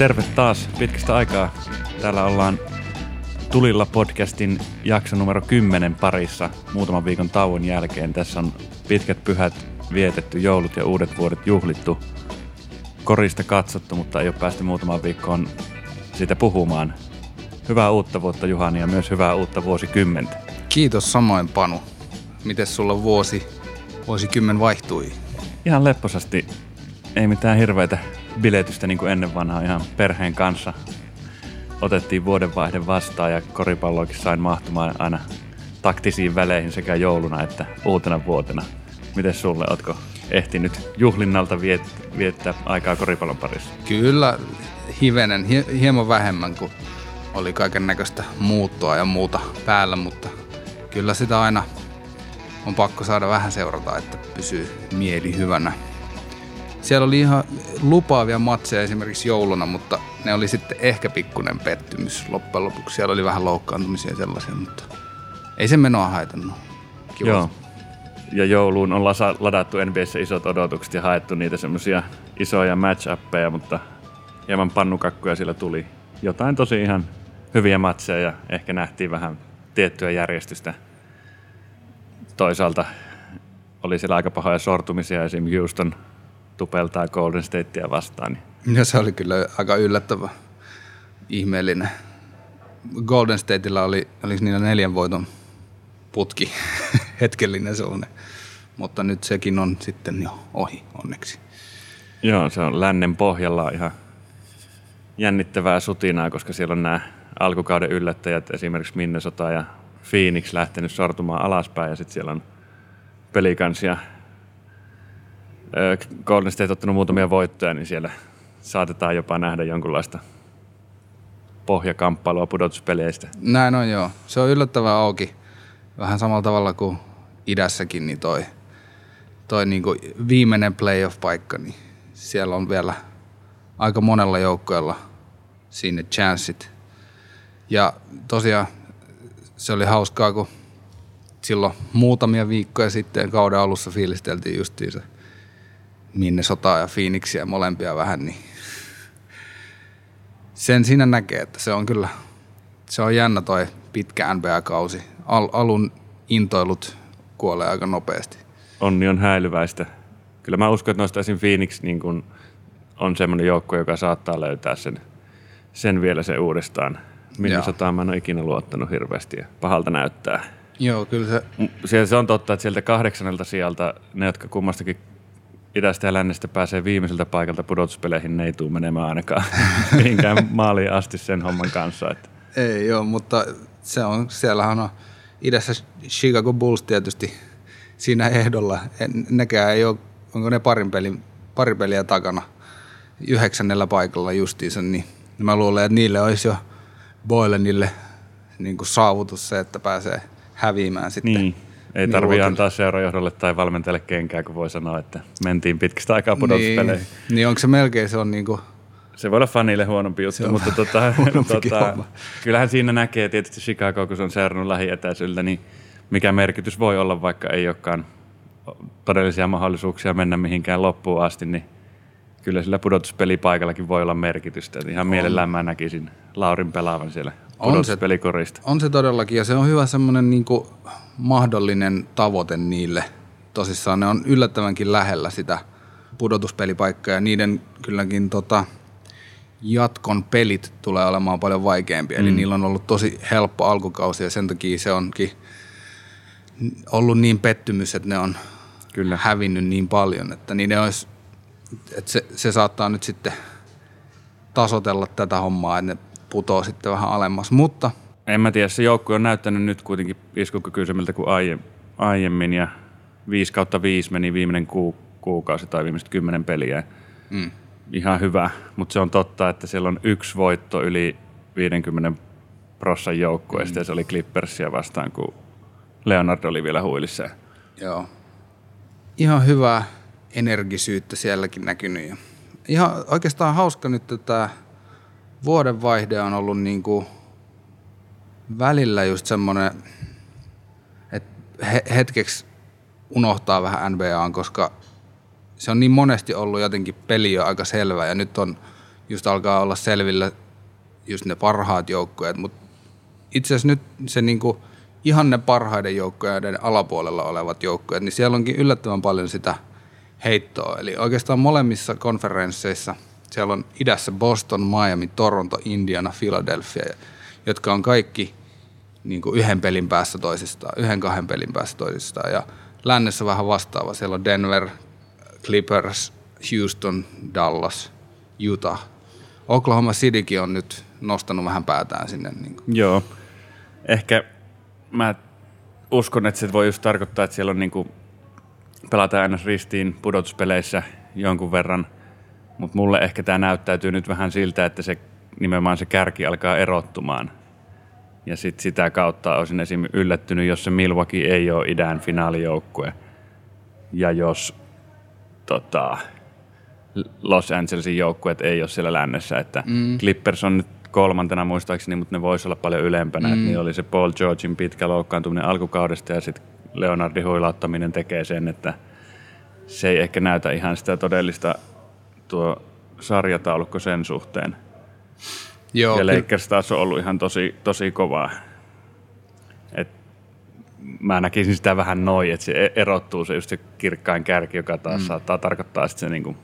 Terve taas pitkästä aikaa. Täällä ollaan Tulilla podcastin jakso numero 10 parissa muutaman viikon tauon jälkeen. Tässä on pitkät pyhät vietetty, joulut ja uudet vuodet juhlittu. Korista katsottu, mutta ei ole päästy muutamaan viikkoon siitä puhumaan. Hyvää uutta vuotta Juhani ja myös hyvää uutta vuosikymmentä. Kiitos samoin Panu. Miten sulla vuosi, vuosikymmen vaihtui? Ihan lepposasti. Ei mitään hirveitä biletystä niin kuin ennen vanhaa ihan perheen kanssa. Otettiin vuodenvaihde vastaan ja koripalloakin sain mahtumaan aina taktisiin väleihin sekä jouluna että uutena vuotena. Miten sulle, ootko ehtinyt juhlinnalta viet- viettää aikaa koripallon parissa? Kyllä hivenen, hie- hieman vähemmän kuin oli kaiken näköistä muuttoa ja muuta päällä, mutta kyllä sitä aina on pakko saada vähän seurata, että pysyy mieli hyvänä. Siellä oli ihan lupaavia matseja esimerkiksi jouluna, mutta ne oli sitten ehkä pikkuinen pettymys loppujen lopuksi. Siellä oli vähän loukkaantumisia sellaisia, mutta ei se menoa haitannut. Kiva. Joo. Ja jouluun on ladattu NBAssä isot odotukset ja haettu niitä semmoisia isoja match mutta hieman pannukakkuja siellä tuli. Jotain tosi ihan hyviä matseja ja ehkä nähtiin vähän tiettyä järjestystä. Toisaalta oli siellä aika pahoja sortumisia, esim. Houston tupeltaa Golden Statea vastaan. Niin Ja se oli kyllä aika yllättävä, ihmeellinen. Golden Stateilla oli, oli niillä neljän voiton putki, hetkellinen sellainen. Mutta nyt sekin on sitten jo ohi, onneksi. Joo, se on lännen pohjalla ihan jännittävää sutinaa, koska siellä on nämä alkukauden yllättäjät, esimerkiksi Minnesota ja Phoenix lähtenyt sortumaan alaspäin ja sitten siellä on pelikansia. Golden State ottanut muutamia voittoja, niin siellä saatetaan jopa nähdä jonkunlaista pohjakamppailua pudotuspeleistä. Näin on joo. Se on yllättävän auki. Vähän samalla tavalla kuin idässäkin, niin toi, toi niin kuin viimeinen playoff-paikka, niin siellä on vielä aika monella joukkueella sinne chanssit. Ja tosiaan se oli hauskaa, kun silloin muutamia viikkoja sitten kauden alussa fiilisteltiin justiinsa Minnesotaa ja Phoenixia molempia vähän, niin sen siinä näkee, että se on kyllä, se on jännä toi pitkä NBA-kausi. Al- alun intoilut kuolee aika nopeasti. Onni on häilyväistä. Kyllä mä uskon, että noista esim. Phoenix niin kun on semmoinen joukko, joka saattaa löytää sen, sen vielä se uudestaan. Minnesotaan mä en ole ikinä luottanut hirveästi ja pahalta näyttää. Joo, kyllä se, Siellä se on totta, että sieltä kahdeksannelta sieltä ne, jotka kummastakin idästä ja lännestä pääsee viimeiseltä paikalta pudotuspeleihin, ne ei tule menemään ainakaan mihinkään maaliin asti sen homman kanssa. Että ei joo, mutta se on, siellähän on idässä Chicago Bulls tietysti siinä ehdolla. Nekään ei ole, onko ne parin, pelin, pari peliä takana yhdeksännellä paikalla justiinsa, niin mä luulen, että niille olisi jo Boylenille niin kuin saavutus se, että pääsee häviämään sitten. niin, ei tarvitse Milwaukee. antaa seurajohdolle tai valmentajalle kenkään, kun voi sanoa, että mentiin pitkästä aikaa pudotuspeleihin. Niin, niin onko se melkein se on niin kuin, Se voi olla fanille huonompi juttu, on mutta tota, tota, kyllähän siinä näkee tietysti Chicago, kun se on seurannut lähietäisyydeltä, niin mikä merkitys voi olla, vaikka ei olekaan todellisia mahdollisuuksia mennä mihinkään loppuun asti, niin kyllä sillä pudotuspelipaikallakin voi olla merkitystä. Et ihan mielellään mä näkisin Laurin pelaavan siellä On se. pudotuspelikorista. On se todellakin ja se on hyvä semmoinen niin mahdollinen tavoite niille. Tosissaan ne on yllättävänkin lähellä sitä pudotuspelipaikkaa ja niiden kylläkin tota, jatkon pelit tulee olemaan paljon vaikeampia. Mm. Eli niillä on ollut tosi helppo alkukausi ja sen takia se onkin ollut niin pettymys, että ne on Kyllä. hävinnyt niin paljon, että niiden olisi, että se, se saattaa nyt sitten tasotella tätä hommaa, että ne putoo sitten vähän alemmas. Mutta En mä tiedä, se joukkue on näyttänyt nyt kuitenkin iskukykyisemmiltä kuin aie- aiemmin ja 5 kautta 5 meni viimeinen ku- kuukausi tai viimeiset kymmenen peliä. mm, Ihan hyvä, mutta se on totta, että siellä on yksi voitto yli 50 prossan joukkueesta mm. ja se oli Clippersia vastaan, kun Leonardo oli vielä huilissa. joo, ihan hyvää energisyyttä sielläkin näkynyt. Ja ihan oikeastaan hauska nyt, että tämä vuodenvaihde on ollut niin kuin välillä just semmoinen, että he, hetkeksi unohtaa vähän NBAan, koska se on niin monesti ollut jotenkin peli jo aika selvä ja nyt on just alkaa olla selvillä just ne parhaat joukkueet, mutta itse asiassa nyt se niinku, ihan ne parhaiden joukkueiden alapuolella olevat joukkueet, niin siellä onkin yllättävän paljon sitä heittoa. Eli oikeastaan molemmissa konferensseissa siellä on idässä Boston, Miami, Toronto, Indiana, Philadelphia, jotka on kaikki niin kuin yhden pelin päässä toisistaan, yhden kahden pelin päässä toisistaan. Ja lännessä vähän vastaava. Siellä on Denver, Clippers, Houston, Dallas, Utah. Oklahoma Citykin on nyt nostanut vähän päätään sinne. Niin kuin. Joo. Ehkä mä uskon, että se voi just tarkoittaa, että siellä on niin kuin, pelataan aina ristiin pudotuspeleissä jonkun verran, mutta mulle ehkä tämä näyttäytyy nyt vähän siltä, että se nimenomaan se kärki alkaa erottumaan. Ja sit sitä kautta olisin esim. yllättynyt, jos se Milwaukee ei ole idän finaalijoukkue. Ja jos tota, Los Angelesin joukkueet ei ole siellä lännessä. Että mm. Clippers on nyt kolmantena muistaakseni, mutta ne voisi olla paljon ylempänä. Mm. niin oli se Paul Georgein pitkä loukkaantuminen alkukaudesta ja sitten Leonardin huilauttaminen tekee sen, että se ei ehkä näytä ihan sitä todellista tuo sarjataulukko sen suhteen. Joo, ja Lakers taas on ollut ihan tosi, tosi kovaa. Et mä näkisin sitä vähän noin, että se e- erottuu se just se kirkkain kärki, joka taas mm. saattaa tarkoittaa sitten se niinku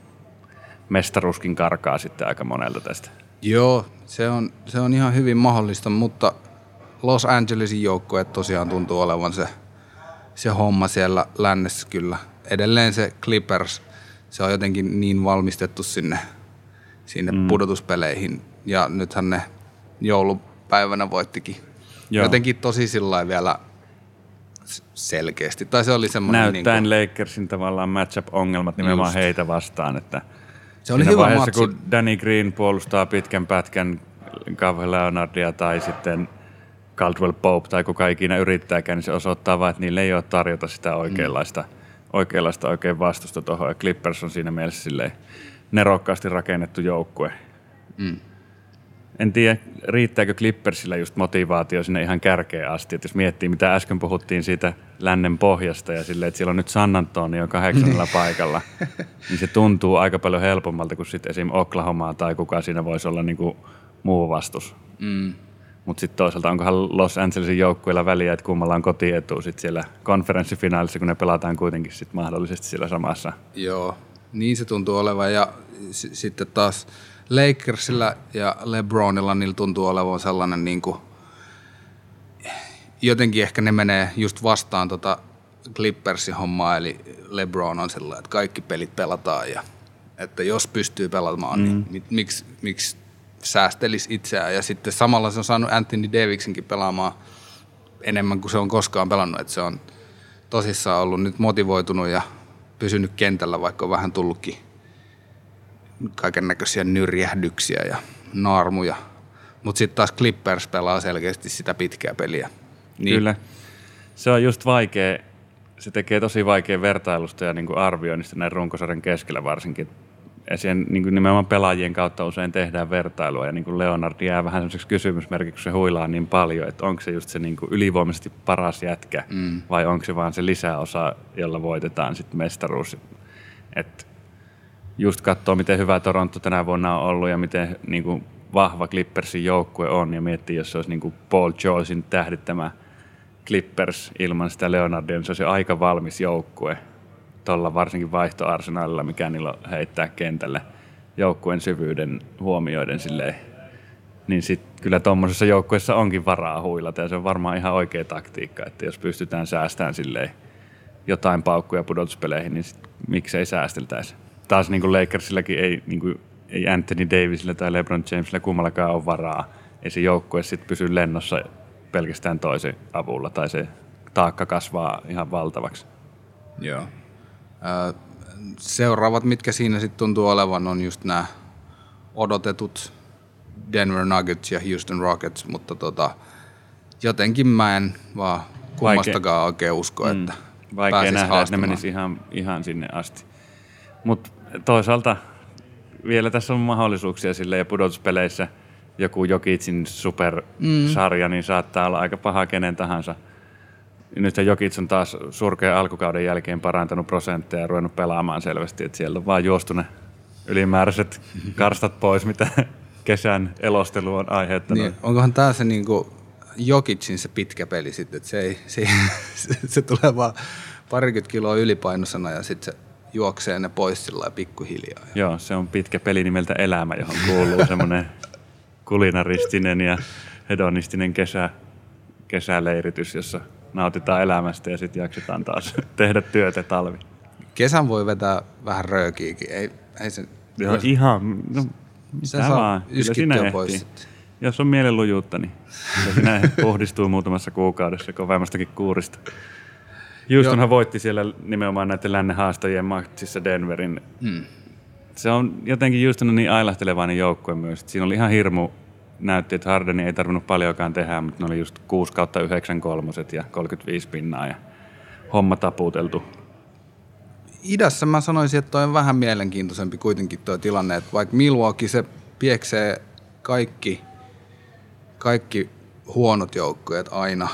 mestaruskin karkaa sitten aika monelta tästä. Joo, se on, se on ihan hyvin mahdollista, mutta Los Angelesin joukkue tosiaan tuntuu olevan se, se homma siellä lännessä kyllä. Edelleen se Clippers, se on jotenkin niin valmistettu sinne, sinne mm. pudotuspeleihin. Ja nythän ne joulupäivänä voittikin Joo. jotenkin tosi sillä vielä selkeästi. Tai se oli semmoinen... Näyttäen niin kuin... Lakersin tavallaan matchup-ongelmat nimenomaan Just. heitä vastaan, että se oli hyvä vaiheessa, matsi. kun Danny Green puolustaa pitkän pätkän Kavhe Leonardia tai sitten Caldwell Pope tai kuka ikinä yrittääkään, niin se osoittaa vain, että niille ei ole tarjota sitä oikeanlaista, mm. oikeanlaista oikein vastusta tuohon. Ja Clippers on siinä mielessä silleen nerokkaasti rakennettu joukkue. Mm en tiedä, riittääkö Clippersillä just motivaatio sinne ihan kärkeen asti. Että jos miettii, mitä äsken puhuttiin siitä lännen pohjasta ja silleen, että siellä on nyt San Antonio kahdeksannella niin. paikalla, niin se tuntuu aika paljon helpommalta kuin sitten esim. Oklahomaa tai kuka siinä voisi olla niin kuin muu vastus. Mm. Mutta sitten toisaalta onkohan Los Angelesin joukkueilla väliä, että kummalla on kotietu sitten siellä konferenssifinaalissa, kun ne pelataan kuitenkin sitten mahdollisesti siellä samassa. Joo, niin se tuntuu olevan ja s- sitten taas – Lakersilla ja LeBronilla niillä tuntuu olevan sellainen niin kuin, jotenkin ehkä ne menee just vastaan tota Clippersin hommaa, eli LeBron on sellainen, että kaikki pelit pelataan ja että jos pystyy pelaamaan, niin mm. niin miksi, miksi säästelisi itseään. Ja sitten samalla se on saanut Anthony Davisinkin pelaamaan enemmän kuin se on koskaan pelannut, että se on tosissaan ollut nyt motivoitunut ja pysynyt kentällä, vaikka on vähän tullutkin kaiken näköisiä nyrjähdyksiä ja naarmuja. Mutta sitten taas Clippers pelaa selkeästi sitä pitkää peliä. Niin. Kyllä. Se on just vaikea, se tekee tosi vaikea vertailusta ja niin arvioinnista näin runkosarjan keskellä varsinkin. Ja siihen niin kuin nimenomaan pelaajien kautta usein tehdään vertailua ja niin kuin Leonard jää vähän semmoiseksi kysymysmerkiksi, kun se huilaa niin paljon, että onko se just se niin kuin ylivoimaisesti paras jätkä mm. vai onko se vaan se lisäosa, jolla voitetaan sitten mestaruus. Että just katsoa, miten hyvä Toronto tänä vuonna on ollut ja miten niin kuin, vahva Clippersin joukkue on ja miettii, jos se olisi niin kuin Paul Georgein tähdittämä Clippers ilman sitä Leonardia, niin se olisi aika valmis joukkue tuolla varsinkin vaihtoarsenaalilla, mikä niillä on heittää kentälle joukkueen syvyyden huomioiden silleen. Niin sit kyllä tuommoisessa joukkueessa onkin varaa huilata ja se on varmaan ihan oikea taktiikka, että jos pystytään säästämään silleen jotain paukkuja pudotuspeleihin, niin sit miksei säästeltäisi taas niin kuin Lakersillakin ei, niin kuin, ei Anthony Davisilla tai LeBron Jamesilla kummallakaan ole varaa. Ei se joukkue sitten pysy lennossa pelkästään toisen avulla tai se taakka kasvaa ihan valtavaksi. Joo. seuraavat, mitkä siinä sitten tuntuu olevan, on just nämä odotetut Denver Nuggets ja Houston Rockets, mutta tota, jotenkin mä en vaan kummastakaan oikein usko, mm. että Vaikea nähdä, että ne menisi ihan, ihan sinne asti. Mutta toisaalta vielä tässä on mahdollisuuksia sille ja pudotuspeleissä joku Jokitsin supersarja, mm. niin saattaa olla aika paha kenen tahansa. Nyt Jokits on taas surkea alkukauden jälkeen parantanut prosentteja ja ruvennut pelaamaan selvästi, että siellä on vaan juostu ne ylimääräiset karstat pois, mitä kesän elostelu on aiheuttanut. Niin, onkohan tämä se niinku Jokicin se pitkä peli sitten, että se, ei, se, se, se tulee vaan parikymmentä kiloa ylipainoisena ja sitten se juoksee ne pois sillä pikkuhiljaa. Joo, se on pitkä peli nimeltä Elämä, johon kuuluu semmoinen kulinaristinen ja hedonistinen kesä, kesäleiritys, jossa nautitaan elämästä ja sitten jaksetaan taas tehdä työtä talvi. Kesän voi vetää vähän röökiäkin, ei, ei se... Joo, ihan, no, se mitä saa vaan. Kyllä sinä yskittyä ehtii. pois. Jos on mielenlujuutta, niin kyllä sinä puhdistuu muutamassa kuukaudessa kovemmastakin kuurista. Houstonhan voitti siellä nimenomaan näiden lännen haastajien matsissa Denverin. Hmm. Se on jotenkin Houston on niin ailahtelevainen joukkue myös. Siinä oli ihan hirmu näytti, että Hardeni ei tarvinnut paljonkaan tehdä, mutta ne oli just 6 kautta 9 kolmoset ja 35 pinnaa ja homma taputeltu. Idässä mä sanoisin, että toi on vähän mielenkiintoisempi kuitenkin tuo tilanne, että vaikka Milwaukee se pieksee kaikki, kaikki huonot joukkueet aina,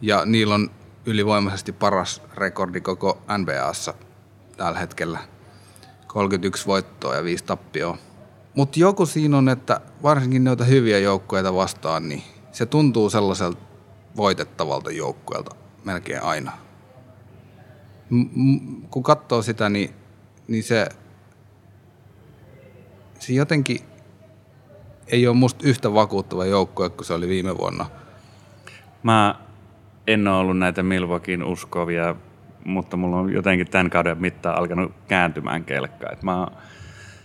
ja niillä on ylivoimaisesti paras rekordi koko NBAssa tällä hetkellä. 31 voittoa ja 5 tappioa. Mutta joku siinä on, että varsinkin noita hyviä joukkueita vastaan, niin se tuntuu sellaiselta voitettavalta joukkueelta melkein aina. M- kun katsoo sitä, niin, niin se, se jotenkin ei ole musta yhtä vakuuttava joukkue kuin se oli viime vuonna. Mä en ole ollut näitä Milwaukeein uskovia, mutta mulla on jotenkin tämän kauden mittaan alkanut kääntymään kelkkaa. Mä,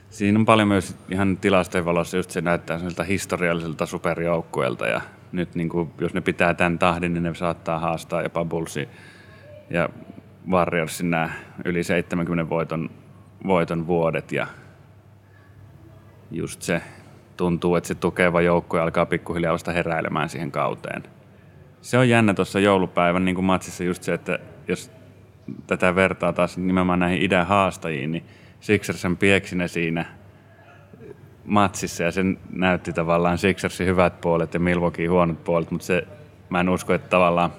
siinä on paljon myös ihan tilastojen valossa just se näyttää sellaiselta historialliselta superjoukkueelta ja nyt niin kuin, jos ne pitää tämän tahdin, niin ne saattaa haastaa jopa Bullsi ja Warriorsin nämä yli 70 voiton, voiton vuodet ja just se tuntuu, että se tukeva joukkue alkaa pikkuhiljaa vasta heräilemään siihen kauteen. Se on jännä tuossa joulupäivän niin kuin matsissa just se, että jos tätä vertaa taas nimenomaan näihin idän haastajiin, niin Sixersen pieksi ne siinä matsissa ja sen näytti tavallaan Sixersin hyvät puolet ja Milwaukeein huonot puolet, mutta se, mä en usko, että tavallaan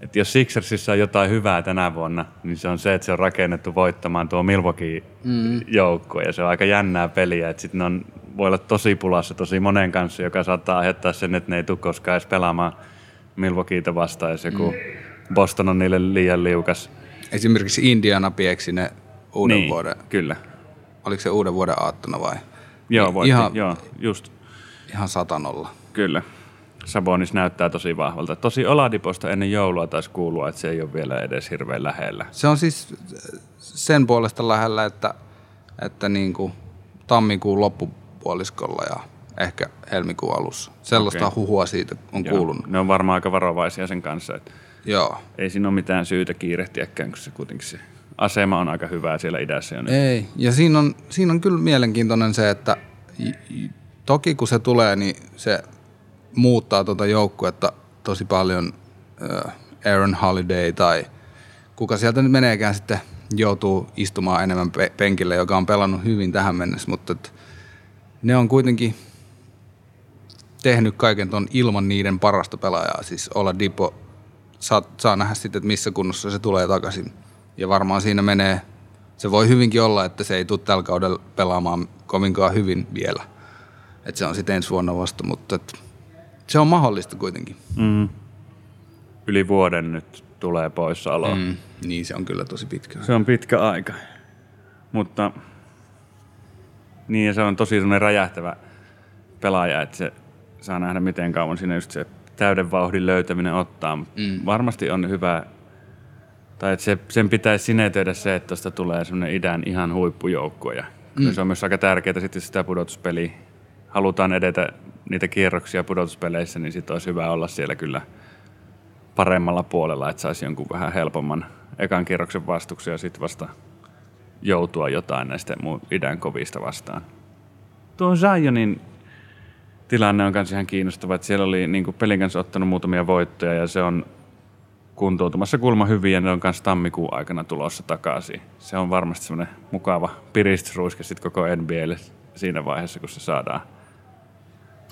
että jos Sixersissa on jotain hyvää tänä vuonna, niin se on se, että se on rakennettu voittamaan tuo Milwaukee mm. joukkue ja se on aika jännää peliä, että sitten on, voi olla tosi pulassa tosi monen kanssa, joka saattaa aiheuttaa sen, että ne ei tule koskaan edes pelaamaan Milwaukeeita vastaan, jos joku mm. Boston on niille liian liukas. Esimerkiksi Indiana pieksi ne uuden niin, vuoden, kyllä. oliko se uuden vuoden aattona vai? Joo, voitti, Ihan- joo, just, Ihan satanolla. kyllä. Sabonis näyttää tosi vahvalta. Tosi Oladiposta ennen joulua taisi kuulua, että se ei ole vielä edes hirveän lähellä. Se on siis sen puolesta lähellä, että, että niin kuin tammikuun loppupuoliskolla ja ehkä helmikuun alussa. Sellaista Okei. huhua siitä on Joo, kuulunut. Ne on varmaan aika varovaisia sen kanssa, että Joo. ei siinä ole mitään syytä kiirehtiäkään, kun se kuitenkin se asema on aika hyvää siellä idässä jo nyt. Ei, ja siinä on, siinä on kyllä mielenkiintoinen se, että toki kun se tulee, niin se muuttaa tuota joukkuetta tosi paljon. Aaron Holiday tai kuka sieltä nyt meneekään sitten joutuu istumaan enemmän pe- penkille, joka on pelannut hyvin tähän mennessä, mutta ne on kuitenkin tehnyt kaiken ton ilman niiden parasta pelaajaa. Siis olla Dipo, saa, saa nähdä sitten, että missä kunnossa se tulee takaisin. Ja varmaan siinä menee, se voi hyvinkin olla, että se ei tule tällä kaudella pelaamaan kovinkaan hyvin vielä. Että se on sitten ensi vuonna vasta, mutta et se on mahdollista kuitenkin. Mm. Yli vuoden nyt tulee poissaoloa. Mm. Mm. Niin se on kyllä tosi pitkä. Se on pitkä aika. Mutta niin ja se on tosi semmoinen räjähtävä pelaaja, että se saa nähdä miten kauan siinä just se täyden vauhdin löytäminen ottaa. Mm. Varmasti on hyvä, tai että se, sen pitäisi sinetöidä se, että tuosta tulee semmoinen idän ihan huippujoukkue. Ja mm. se on myös aika tärkeää sitten sitä pudotuspeliä. Halutaan edetä niitä kierroksia pudotuspeleissä, niin sitten olisi hyvä olla siellä kyllä paremmalla puolella, että saisi jonkun vähän helpomman ekan kierroksen vastuksen ja sitten vasta joutua jotain näistä idän kovista vastaan. Tuo Zionin tilanne on myös ihan kiinnostava, että siellä oli niin pelin kanssa ottanut muutamia voittoja ja se on kuntoutumassa kulma hyvin ja ne on myös tammikuun aikana tulossa takaisin. Se on varmasti semmoinen mukava piristysruiske sitten koko NBAlle siinä vaiheessa, kun se saadaan.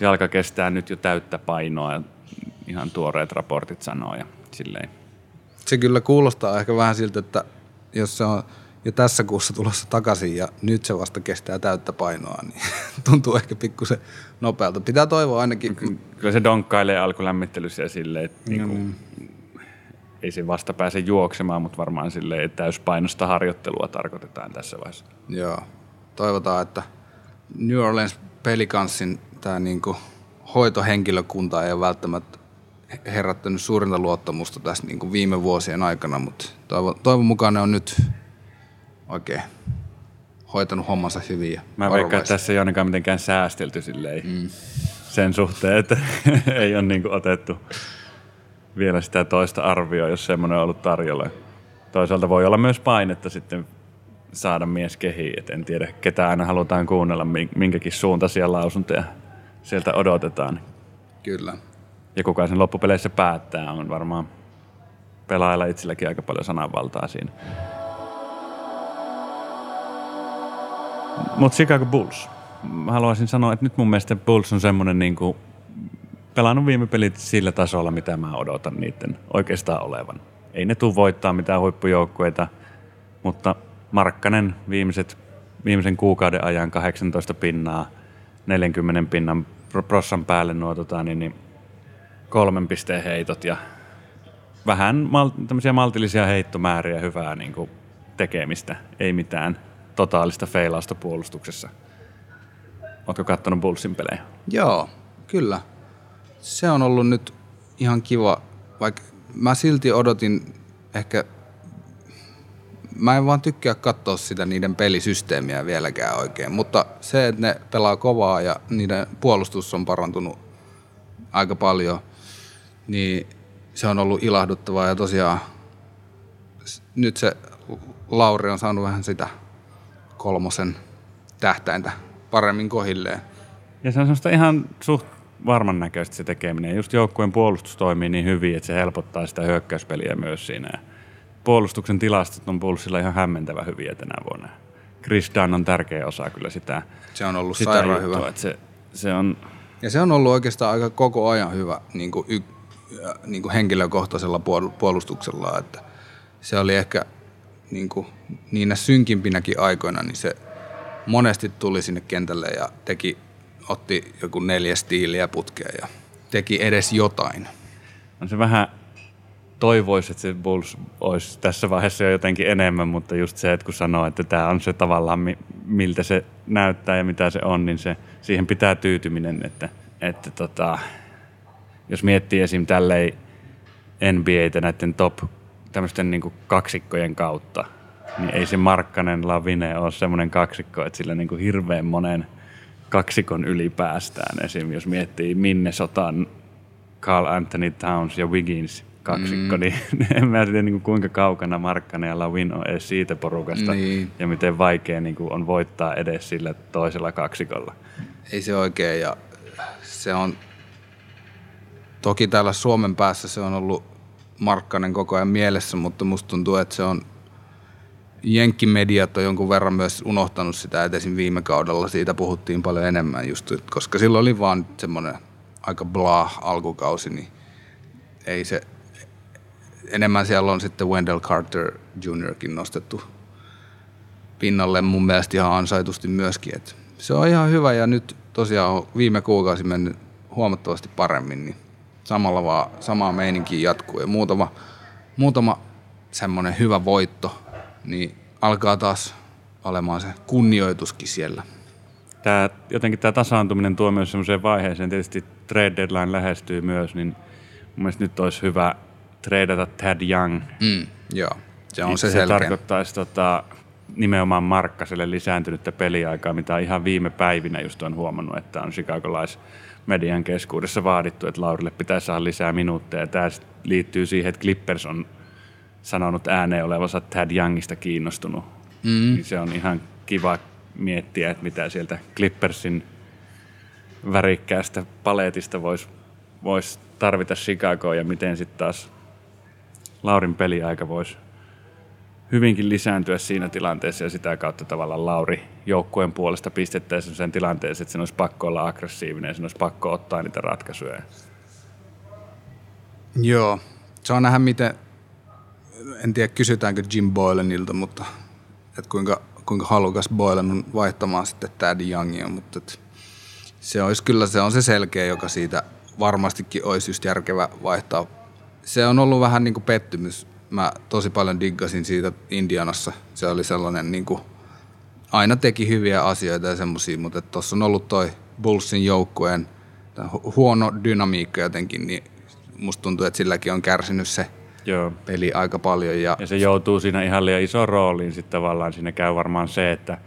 Jalka kestää nyt jo täyttä painoa ja ihan tuoreet raportit sanoo ja silleen. Se kyllä kuulostaa ehkä vähän siltä, että jos se on jo tässä kuussa tulossa takaisin ja nyt se vasta kestää täyttä painoa, niin tuntuu ehkä pikkusen nopealta. Pitää toivoa ainakin. Kyllä se donkkailee alkulämmittelyssä ja silleen, että niinku, mm. ei se vasta pääse juoksemaan, mutta varmaan silleen, että täyspainosta harjoittelua tarkoitetaan tässä vaiheessa. Joo, toivotaan, että New Orleans Pelicansin tämä niinku hoitohenkilökunta ei ole välttämättä herättänyt suurinta luottamusta tässä niin kuin viime vuosien aikana, mutta toivon, toivon mukaan ne on nyt oikein hoitanut hommansa hyvin. Ja Mä veikkaan, että tässä ei ainakaan mitenkään säästelty silleen mm. sen suhteen, että ei ole niin otettu vielä sitä toista arvioa, jos semmoinen on ollut tarjolla. Toisaalta voi olla myös painetta sitten saada mies kehiin, et en tiedä ketä aina halutaan kuunnella, minkäkin suuntaisia lausuntoja sieltä odotetaan. Kyllä. Ja kuka sen loppupeleissä päättää, on varmaan pelaajalla itselläkin aika paljon sananvaltaa siinä. Mutta Chicago Bulls. Haluaisin sanoa, että nyt mun mielestä Bulls on semmoinen niin kuin, pelannut viime pelit sillä tasolla, mitä mä odotan niiden oikeastaan olevan. Ei ne tule voittaa mitään huippujoukkueita, mutta Markkanen viimeiset, viimeisen kuukauden ajan 18 pinnaa, 40 pinnan prossan päälle nuo tota, niin, niin kolmen pisteen heitot ja vähän mal, tämmöisiä maltillisia heittomääriä, hyvää niin kuin, tekemistä, ei mitään totaalista feilausta puolustuksessa. Oletko katsonut Bullsin pelejä? Joo, kyllä. Se on ollut nyt ihan kiva, vaikka mä silti odotin ehkä, mä en vaan tykkää katsoa sitä niiden pelisysteemiä vieläkään oikein, mutta se, että ne pelaa kovaa ja niiden puolustus on parantunut aika paljon, niin se on ollut ilahduttavaa ja tosiaan nyt se Lauri on saanut vähän sitä kolmosen tähtäintä paremmin kohilleen. Ja se on semmoista ihan suht varman näköistä se tekeminen. Just joukkueen puolustus toimii niin hyvin, että se helpottaa sitä hyökkäyspeliä myös siinä. Puolustuksen tilastot on pulssilla ihan hämmentävä hyviä tänä vuonna. Chris Dunn on tärkeä osa kyllä sitä. Se on ollut sitä sairaan juttua, hyvä. Että se, se on... Ja se on ollut oikeastaan aika koko ajan hyvä niin kuin y, niin kuin henkilökohtaisella puolustuksella. Että se oli ehkä niin kuin, niinä synkimpinäkin aikoina, niin se monesti tuli sinne kentälle ja teki, otti joku neljä stiiliä putkea ja teki edes jotain. On se vähän toivoisi, että se Bulls olisi tässä vaiheessa jo jotenkin enemmän, mutta just se, että kun sanoo, että tämä on se tavallaan, miltä se näyttää ja mitä se on, niin se, siihen pitää tyytyminen, että, että tota, jos miettii esim. tälleen NBAtä näiden top tämmöisten niin kaksikkojen kautta, niin ei se Markkanen Lavine ole semmoinen kaksikko, että sillä niin kuin hirveän monen kaksikon yli päästään. Esim. jos miettii Minnesotan Carl Anthony Towns ja Wiggins kaksikko, mm. niin en mä tiedä niin kuin kuinka kaukana Markkanen ja Lavin on edes siitä porukasta niin. ja miten vaikea niin kuin on voittaa edes sillä toisella kaksikolla. Ei se oikein ja se on toki täällä Suomen päässä se on ollut Markkanen koko ajan mielessä, mutta musta tuntuu, että se on Jenkkimediat on jonkun verran myös unohtanut sitä, että esim. viime kaudella siitä puhuttiin paljon enemmän just, koska silloin oli vaan semmoinen aika blah alkukausi, niin ei se, enemmän siellä on sitten Wendell Carter Jr.kin nostettu pinnalle mun mielestä ihan ansaitusti myöskin, että se on ihan hyvä ja nyt tosiaan on viime kuukausi mennyt huomattavasti paremmin, niin samalla vaan samaa meininkiä jatkuu ja muutama, muutama semmoinen hyvä voitto, niin alkaa taas olemaan se kunnioituskin siellä. Tämä, jotenkin tämä tasaantuminen tuo myös semmoiseen vaiheeseen, tietysti trade deadline lähestyy myös, niin mun mielestä nyt olisi hyvä treidata Tad Young. Mm, joo, se on niin se, se selkeä. tarkoittaisi tota, nimenomaan Markkaselle lisääntynyttä peliaikaa, mitä ihan viime päivinä just on huomannut, että on Chicagolais median keskuudessa vaadittu, että Laurille pitäisi saada lisää minuutteja. Tämä liittyy siihen, että Clippers on sanonut ääneen olevansa Tad Youngista kiinnostunut. Mm. Niin se on ihan kiva miettiä, että mitä sieltä Clippersin värikkäästä paletista voisi vois tarvita Chicagoa ja miten sitten taas Laurin peliaika voisi hyvinkin lisääntyä siinä tilanteessa ja sitä kautta tavallaan Lauri joukkueen puolesta pistettäisiin sen tilanteeseen, että sen olisi pakko olla aggressiivinen ja sen olisi pakko ottaa niitä ratkaisuja. Joo, on nähdä miten, en tiedä kysytäänkö Jim Boylenilta, mutta että kuinka, kuinka halukas Boylen on vaihtamaan sitten Tad Youngia, mutta et se olisi kyllä se on se selkeä, joka siitä varmastikin olisi just järkevä vaihtaa. Se on ollut vähän niin kuin pettymys. Mä tosi paljon diggasin siitä Indianassa. Se oli sellainen niin kuin, aina teki hyviä asioita ja semmoisia, mutta tuossa on ollut toi Bullsin joukkueen huono dynamiikka jotenkin, niin musta tuntuu, että silläkin on kärsinyt se Joo. peli aika paljon. Ja, ja se joutuu siinä ihan liian iso rooliin sitten tavallaan. Siinä käy varmaan se, että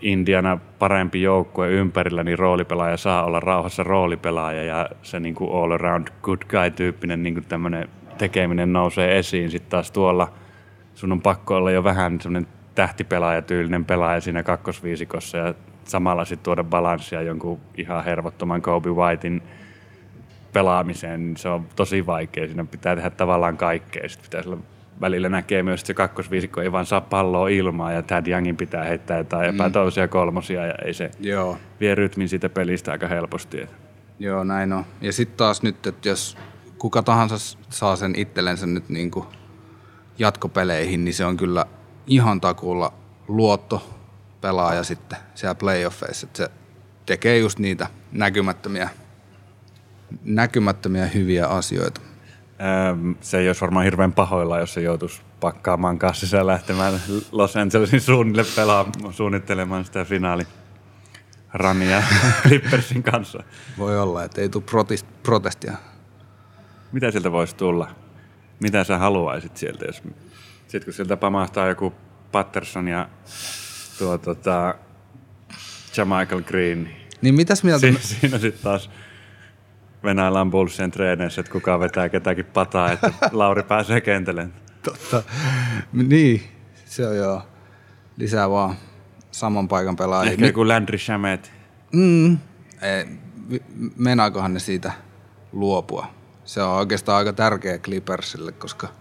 Indiana parempi joukkue ympärillä, niin roolipelaaja saa olla rauhassa roolipelaaja ja se niin kuin all around good guy tyyppinen niin kuin tämmöinen tekeminen nousee esiin. Sitten taas tuolla sun on pakko olla jo vähän semmoinen tähtipelaajatyylinen pelaaja siinä kakkosviisikossa ja samalla sitten tuoda balanssia jonkun ihan hervottoman Kobe Whitein pelaamiseen, niin se on tosi vaikea. Siinä pitää tehdä tavallaan kaikkea. Sitten pitää sillä välillä näkee myös, että se kakkosviisikko ei vaan saa palloa ilmaa ja Tad Youngin pitää heittää jotain mm. epätoisia kolmosia ja ei se Joo. vie rytmin siitä pelistä aika helposti. Joo, näin on. Ja sitten taas nyt, että jos kuka tahansa saa sen itsellensä nyt niin kuin jatkopeleihin, niin se on kyllä ihan takuulla luotto pelaaja sitten siellä playoffeissa. Että se tekee just niitä näkymättömiä, näkymättömiä hyviä asioita. Se ei olisi varmaan hirveän pahoilla, jos se joutuisi pakkaamaan kassissa ja lähtemään Los Angelesin suunnille pelaa, suunnittelemaan sitä finaali Rania Clippersin kanssa. Voi olla, että ei tule protest, protestia. Mitä sieltä voisi tulla? Mitä sä haluaisit sieltä, jos sitten kun sieltä pamahtaa joku Patterson ja tuo tota, Jamichael Green. Niin mitäs mieltä? Siinä, siinä sitten taas Venäjän Bullsien treeneissä, että kuka vetää ketäkin pataa, että Lauri pääsee kenteleen. Totta. Niin, se on joo. Lisää vaan saman paikan pelaajia. Ehkä joku Landry Shamet. Mm. Menaakohan ne siitä luopua? Se on oikeastaan aika tärkeä Clippersille, koska –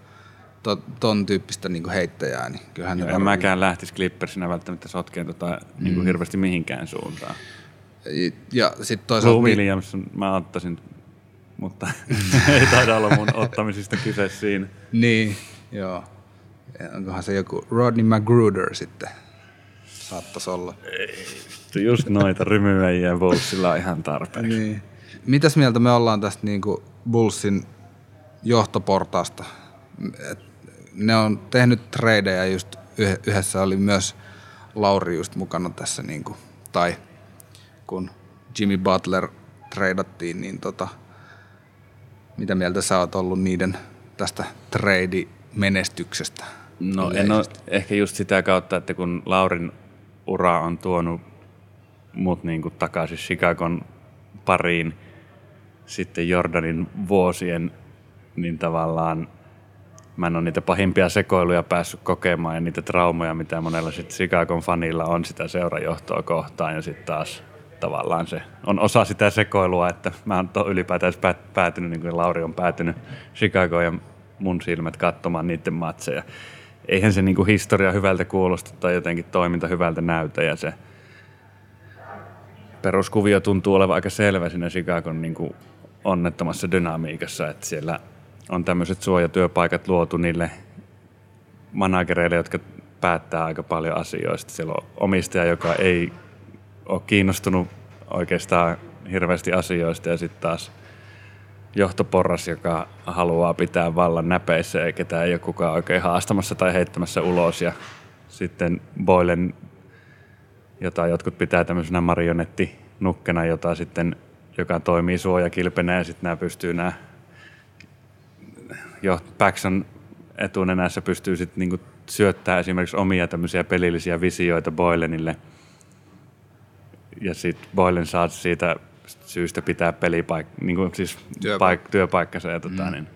to, ton tyyppistä niin heittäjää, niin kyllähän Joo, en mäkään lähtisi Clippersinä välttämättä sotkeen tota, mm. niin kuin hirveästi mihinkään suuntaan. Ja sitten toisaalta... Lou Williams, mä ottaisin, mutta ei taida olla mun ottamisista kyse siinä. Niin, joo. Onkohan se joku Rodney Magruder sitten? Saattaisi olla. Ei, just noita rymyväjiä Bullsilla on ihan tarpeeksi. Niin. Mitäs mieltä me ollaan tästä niin kuin Bullsin johtoportaasta? Et ne on tehnyt tradeja just yhdessä oli myös Lauri just mukana tässä niin kuin, tai kun Jimmy Butler treidattiin, niin tota, mitä mieltä sä oot ollut niiden tästä trade-menestyksestä? No en ole ehkä just sitä kautta, että kun Laurin ura on tuonut mut niin kuin takaisin Chicagon pariin sitten Jordanin vuosien, niin tavallaan mä en ole niitä pahimpia sekoiluja päässyt kokemaan ja niitä traumoja, mitä monella sitten Chicagon fanilla on sitä seurajohtoa kohtaan ja sitten taas tavallaan se on osa sitä sekoilua, että mä oon ylipäätään päätynyt, niin kuin Lauri on päätynyt Chicagoon ja mun silmät katsomaan niiden matseja. Eihän se niin kuin historia hyvältä kuulosta tai jotenkin toiminta hyvältä näytä ja se peruskuvio tuntuu olevan aika selvä siinä Chicagon niin kuin onnettomassa dynamiikassa, että siellä – on tämmöiset suojatyöpaikat luotu niille managereille, jotka päättää aika paljon asioista. Siellä on omistaja, joka ei ole kiinnostunut oikeastaan hirveästi asioista ja sitten taas johtoporras, joka haluaa pitää vallan näpeissä ja ketä ei ole kukaan oikein haastamassa tai heittämässä ulos. Ja sitten Boylen, jota jotkut pitää tämmöisenä marionettinukkena, jota sitten, joka toimii suojakilpenä ja sitten nämä pystyy nämä jo Paxson etunenässä pystyy sitten niinku syöttämään esimerkiksi omia tämmöisiä pelillisiä visioita Boylenille. Ja sitten Boylen saa siitä syystä pitää pelipaik- niinku, siis Työpaik- työpaikkansa. Ja tota, mm. niin,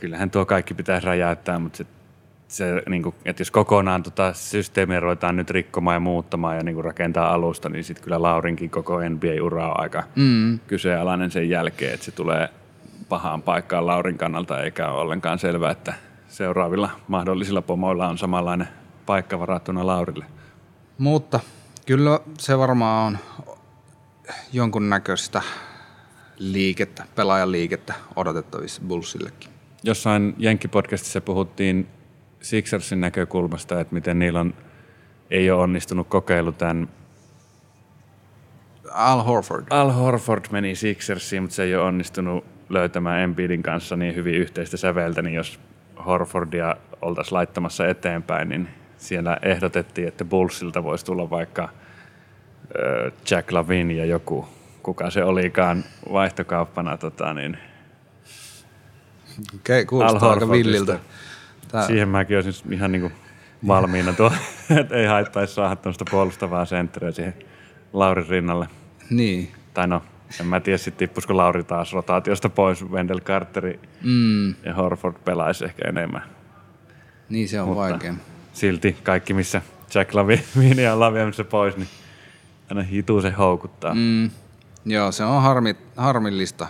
kyllähän tuo kaikki pitää räjäyttää, mutta sit se, niin kuin, että jos kokonaan tota systeemiä ruvetaan nyt rikkomaan ja muuttamaan ja niin kuin rakentaa alusta, niin sitten kyllä Laurinkin koko NBA-ura on aika mm. kyseenalainen sen jälkeen, että se tulee pahaan paikkaan Laurin kannalta, eikä ole ollenkaan selvää, että seuraavilla mahdollisilla pomoilla on samanlainen paikka varattuna Laurille. Mutta kyllä se varmaan on jonkunnäköistä liikettä, pelaajan liikettä odotettavissa Bullsillekin. Jossain Jenkkipodcastissa puhuttiin Sixersin näkökulmasta, että miten niillä on ei ole onnistunut kokeilu tämän Al Horford. Al Horford meni Sixersiin, mutta se ei ole onnistunut löytämään Embiidin kanssa niin hyvin yhteistä säveltä, niin jos Horfordia oltaisiin laittamassa eteenpäin, niin siellä ehdotettiin, että Bullsilta voisi tulla vaikka Jack Lavin ja joku, kuka se olikaan vaihtokauppana, tota, niin Okei, kuulostaa aika villiltä. Tää... Siihen mäkin olisin ihan niin kuin valmiina tuo, että ei haittaisi saada tuosta puolustavaa sentteriä siihen Laurin rinnalle. Niin. Tai no, en mä tiedä, sitten tippuisiko Lauri taas rotaatiosta pois. Wendell Carteri mm. ja Horford pelaisi ehkä enemmän. Niin se on Mutta vaikea. Silti kaikki, missä Jack Lavin ja Laviamissa pois, niin aina hituu se houkuttaa. Mm. Joo, se on harmi, harmillista.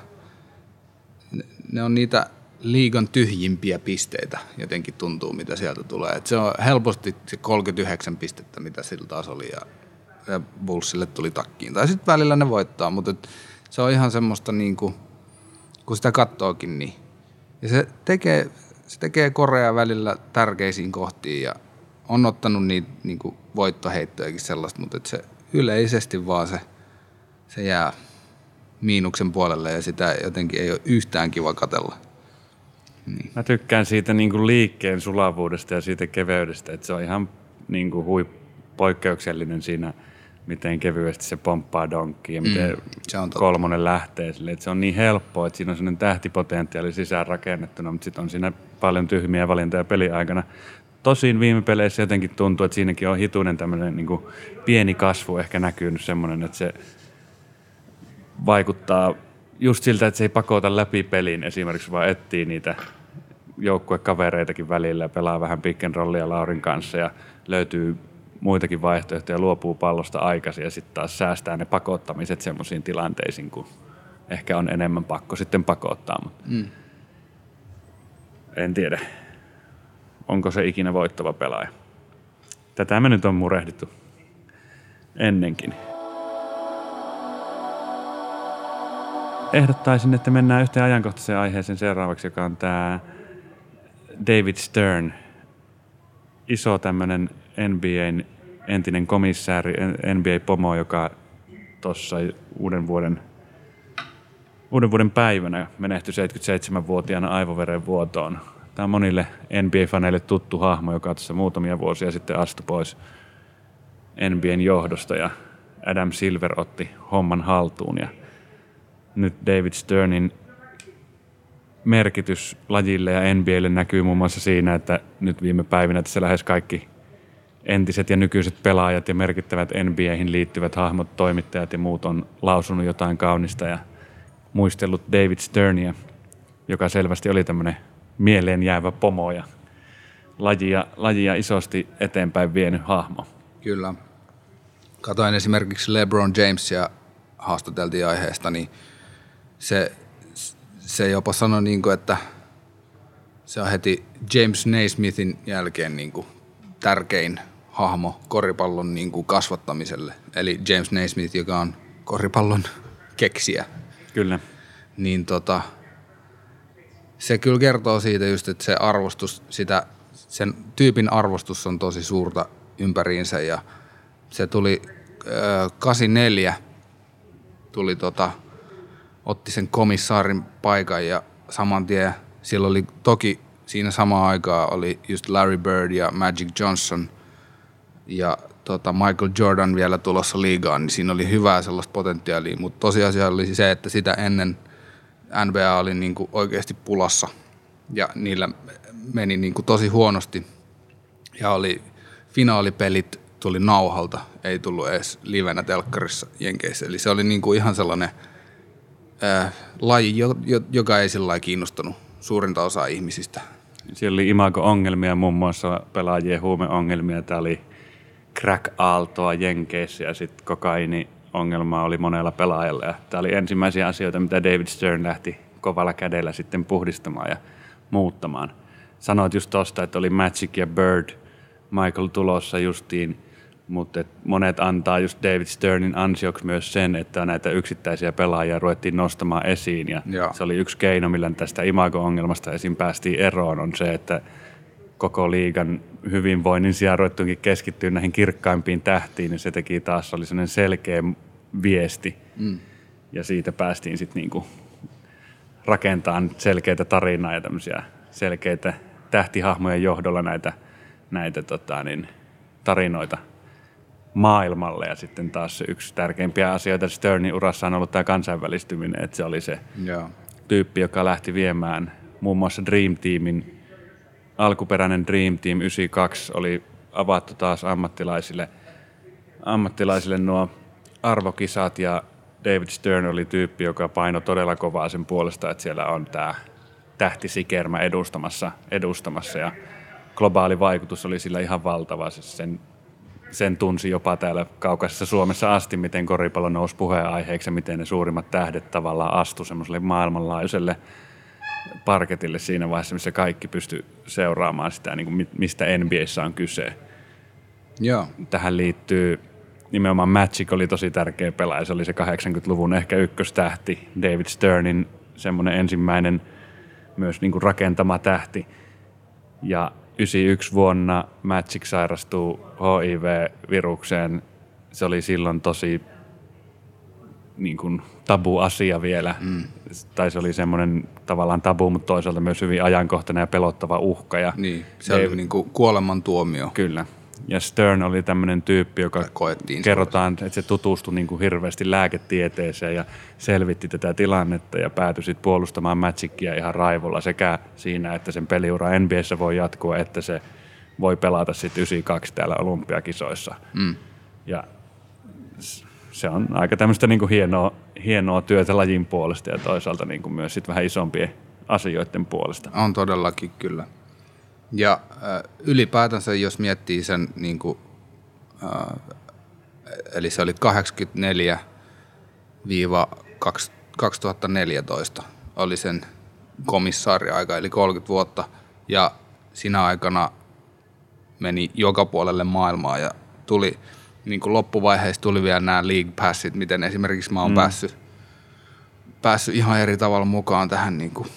Ne, ne on niitä liigan tyhjimpiä pisteitä jotenkin tuntuu, mitä sieltä tulee. Et se on helposti se 39 pistettä, mitä sillä taas oli, ja, ja Bullsille tuli takkiin. Tai sitten välillä ne voittaa, mutta et se on ihan semmoista, niin kuin, kun sitä kattookin, niin. Ja se tekee, se tekee Korea välillä tärkeisiin kohtiin, ja on ottanut niitä niin kuin voittoheittojakin sellaista, mutta et se yleisesti vaan se, se jää miinuksen puolelle, ja sitä jotenkin ei ole yhtään kiva katella. Niin. Mä tykkään siitä niin kuin liikkeen sulavuudesta ja siitä keveydestä, että se on ihan niin kuin hui poikkeuksellinen siinä, miten kevyesti se pomppaa donkkiin ja miten mm, se on kolmonen lähtee sille. Että se on niin helppoa, että siinä on sellainen tähtipotentiaali sisään rakennettuna, mutta sitten on siinä paljon tyhmiä valintoja peliaikana. Tosin viime peleissä jotenkin tuntuu, että siinäkin on hituinen tämmöinen niin kuin pieni kasvu ehkä näkynyt semmoinen, että se vaikuttaa just siltä, että se ei pakota läpi pelin esimerkiksi, vaan etsii niitä joukkuekavereitakin välillä ja pelaa vähän pick and rollia Laurin kanssa ja löytyy muitakin vaihtoehtoja, luopuu pallosta aikaisin ja sitten taas säästää ne pakottamiset semmoisiin tilanteisiin, kun ehkä on enemmän pakko sitten pakottaa. Mutta mm. En tiedä, onko se ikinä voittava pelaaja. Tätä me nyt on murehdittu ennenkin. Ehdottaisin, että mennään yhteen ajankohtaiseen aiheeseen seuraavaksi, joka on tämä David Stern, iso tämmöinen NBAn entinen komissaari, NBA-pomo, joka tuossa uuden vuoden, uuden vuoden päivänä menehtyi 77-vuotiaana aivoveren vuotoon. Tämä on monille NBA-faneille tuttu hahmo, joka tuossa muutamia vuosia sitten astui pois NBAn johdosta ja Adam Silver otti homman haltuun ja nyt David Sternin merkitys lajille ja NBAlle näkyy muun muassa siinä, että nyt viime päivinä tässä lähes kaikki entiset ja nykyiset pelaajat ja merkittävät NBAihin liittyvät hahmot, toimittajat ja muut on lausunut jotain kaunista ja muistellut David Sternia, joka selvästi oli tämmöinen mieleen jäävä pomo ja lajia, lajia isosti eteenpäin vienyt hahmo. Kyllä. Katoin esimerkiksi LeBron Jamesia haastateltiin aiheesta, niin se se jopa sanoi, niin kuin, että se on heti James Naismithin jälkeen niin kuin, tärkein hahmo koripallon niin kuin, kasvattamiselle. Eli James Naismith, joka on koripallon keksiä. Kyllä. Niin tota, se kyllä kertoo siitä just, että se arvostus, sitä, sen tyypin arvostus on tosi suurta ympäriinsä ja se tuli äh, 84 tuli tota, otti sen komissaarin paikan ja saman tien siellä oli toki siinä samaan aikaan oli just Larry Bird ja Magic Johnson ja tota Michael Jordan vielä tulossa liigaan, niin siinä oli hyvää sellaista potentiaalia, mutta tosiasia oli se, että sitä ennen NBA oli niin kuin oikeasti pulassa ja niillä meni niin kuin tosi huonosti ja oli finaalipelit tuli nauhalta, ei tullut edes livenä telkkarissa Jenkeissä. Eli se oli niin kuin ihan sellainen – äh, laji, joka ei sillä kiinnostanut suurinta osaa ihmisistä. Siellä oli imago-ongelmia, muun muassa pelaajien huumeongelmia. Tämä oli crack-aaltoa Jenkeissä ja sitten kokaini-ongelma oli monella pelaajalla. Ja tämä oli ensimmäisiä asioita, mitä David Stern lähti kovalla kädellä sitten puhdistamaan ja muuttamaan. Sanoit just tuosta, että oli Magic ja Bird Michael tulossa justiin – mutta monet antaa just David Sternin ansioksi myös sen, että näitä yksittäisiä pelaajia ruvettiin nostamaan esiin. Ja Joo. se oli yksi keino, millä tästä imago-ongelmasta esim. päästiin eroon, on se, että koko liigan hyvinvoinnin sijaan ruvettuinkin keskittyä näihin kirkkaimpiin tähtiin, niin se teki taas, oli sellainen selkeä viesti. Mm. Ja siitä päästiin sitten niinku rakentamaan selkeitä tarinaa ja tämmöisiä selkeitä tähtihahmojen johdolla näitä, näitä tota, niin, tarinoita maailmalle. Ja sitten taas se yksi tärkeimpiä asioita Sternin urassa on ollut tämä kansainvälistyminen, että se oli se Joo. tyyppi, joka lähti viemään muun muassa Dream Teamin, alkuperäinen Dream Team 92 oli avattu taas ammattilaisille, ammattilaisille nuo arvokisat ja David Stern oli tyyppi, joka paino todella kovaa sen puolesta, että siellä on tämä tähtisikermä edustamassa, edustamassa ja globaali vaikutus oli sillä ihan valtava. Se sen, sen tunsi jopa täällä kaukaisessa Suomessa asti, miten koripallo nousi puheenaiheeksi ja miten ne suurimmat tähdet tavallaan astu semmoiselle maailmanlaajuiselle parketille siinä vaiheessa, missä kaikki pysty seuraamaan sitä, niin kuin mistä NBAssä on kyse. Joo. Tähän liittyy nimenomaan Magic oli tosi tärkeä pelaaja. Se oli se 80-luvun ehkä ykköstähti. David Sternin semmoinen ensimmäinen myös niin kuin rakentama tähti. Ja 91 vuonna Magic sairastuu HIV-virukseen. Se oli silloin tosi niin kuin tabu asia vielä. Mm. Tai se oli semmoinen tavallaan tabu, mutta toisaalta myös hyvin ajankohtainen ja pelottava uhka. Ja Niin, se oli niin kuin kuolemantuomio. Kyllä. Ja Stern oli tämmöinen tyyppi, joka Koettiin kerrotaan, että se tutustui niin kuin hirveästi lääketieteeseen ja selvitti tätä tilannetta ja päätyi sitten puolustamaan Magicia ihan raivolla sekä siinä, että sen peliura NBAssä voi jatkua, että se voi pelata sitten 92 täällä olympiakisoissa. Mm. Ja se on aika tämmöistä niin kuin hienoa, hienoa työtä lajin puolesta ja toisaalta niin kuin myös sit vähän isompien asioiden puolesta. On todellakin kyllä. Ja äh, ylipäätänsä, jos miettii sen, niin kuin, äh, eli se oli 84 2014 oli sen komissaariaika, eli 30 vuotta. Ja siinä aikana meni joka puolelle maailmaa ja tuli, niin kuin loppuvaiheessa tuli vielä nämä League Passit, miten esimerkiksi mä oon mm. päässyt, päässyt ihan eri tavalla mukaan tähän niin kuin,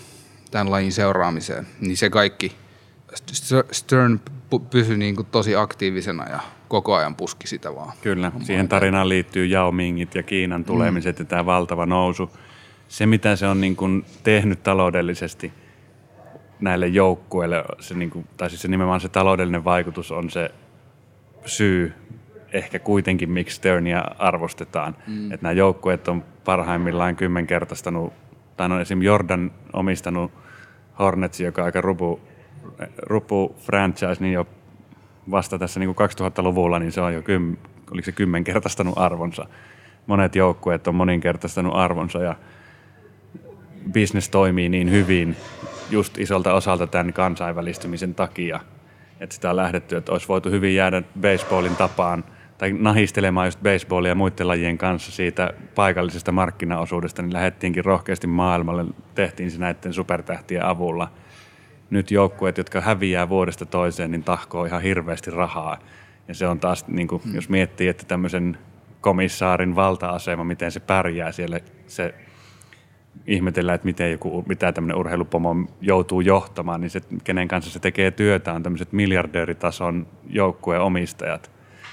tämän lajin seuraamiseen. Niin se kaikki, Stern pysyi niin kuin tosi aktiivisena ja koko ajan puski sitä vaan. Kyllä, siihen tarinaan liittyy Yao Mingit ja Kiinan tulemiset mm. ja tämä valtava nousu. Se, mitä se on niin kuin tehnyt taloudellisesti näille joukkueille, se niin kuin, tai siis se nimenomaan se taloudellinen vaikutus on se syy ehkä kuitenkin, miksi Sternia arvostetaan. Mm. Että nämä joukkueet on parhaimmillaan kymmenkertaistanut, tai on esimerkiksi Jordan omistanut Hornetsin, joka on aika rupu, rupu franchise, niin jo vasta tässä niin kuin 2000-luvulla, niin se on jo kym, oliko se kymmenkertaistanut arvonsa. Monet joukkueet on moninkertaistanut arvonsa ja business toimii niin hyvin just isolta osalta tämän kansainvälistymisen takia, että sitä on lähdetty, että olisi voitu hyvin jäädä baseballin tapaan tai nahistelemaan just baseballia muiden lajien kanssa siitä paikallisesta markkinaosuudesta, niin lähdettiinkin rohkeasti maailmalle, tehtiin se näiden supertähtien avulla. Nyt joukkueet, jotka häviää vuodesta toiseen, niin tahkoo ihan hirveästi rahaa. Ja se on taas, niin kuin, jos miettii, että tämmöisen komissaarin valta-asema, miten se pärjää siellä, se ihmetellään, että miten joku, mitä tämmöinen urheilupomo joutuu johtamaan, niin se, kenen kanssa se tekee työtä, on tämmöiset miljardööritason joukkueen omistajat.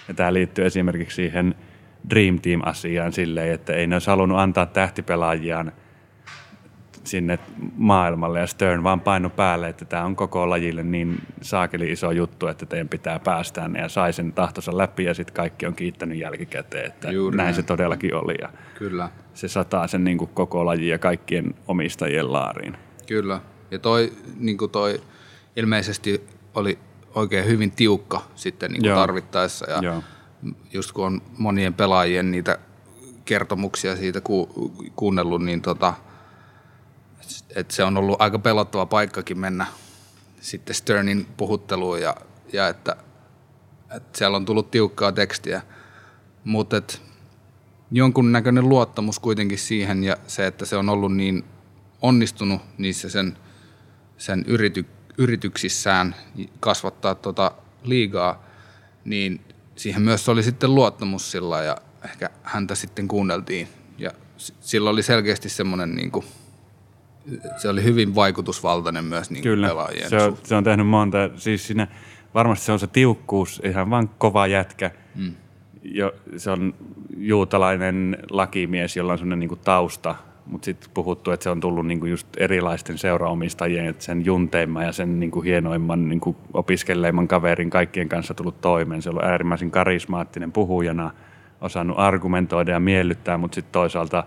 Ja tämä liittyy esimerkiksi siihen Dream Team-asiaan silleen, että ei ne olisi halunnut antaa tähtipelaajiaan sinne maailmalle ja Stern vaan paino päälle, että tämä on koko lajille niin saakeli iso juttu, että teidän pitää päästä tänne ja sai sen tahtonsa läpi ja sitten kaikki on kiittänyt jälkikäteen, että Juuri näin näin. se todellakin oli ja Kyllä. se sataa sen niin kuin koko lajin ja kaikkien omistajien laariin. Kyllä. Ja toi, niin kuin toi ilmeisesti oli oikein hyvin tiukka sitten niin kuin tarvittaessa. Ja Joo. just kun on monien pelaajien niitä kertomuksia siitä ku, kuunnellut, niin tota, että se on ollut aika pelottava paikkakin mennä sitten Sternin puhutteluun ja, ja että, että siellä on tullut tiukkaa tekstiä. Mutta et jonkunnäköinen luottamus kuitenkin siihen ja se, että se on ollut niin onnistunut niissä sen, sen yrity, yrityksissään kasvattaa tota liigaa, niin siihen myös oli sitten luottamus sillä ja ehkä häntä sitten kuunneltiin. Ja sillä oli selkeästi semmoinen niin kuin, se oli hyvin vaikutusvaltainen myös niin Kyllä, pelaajien se on, suhteen. se on tehnyt monta. Siis siinä, varmasti se on se tiukkuus, ihan vaan kova jätkä. Mm. Jo, se on juutalainen lakimies, jolla on sellainen niin tausta, mutta sitten puhuttu, että se on tullut niin kuin just erilaisten seuraomistajien, että sen junteimman ja sen niin kuin hienoimman niin kuin opiskelleimman kaverin kaikkien kanssa tullut toimeen. Se on ollut äärimmäisen karismaattinen puhujana, osannut argumentoida ja miellyttää, mutta sitten toisaalta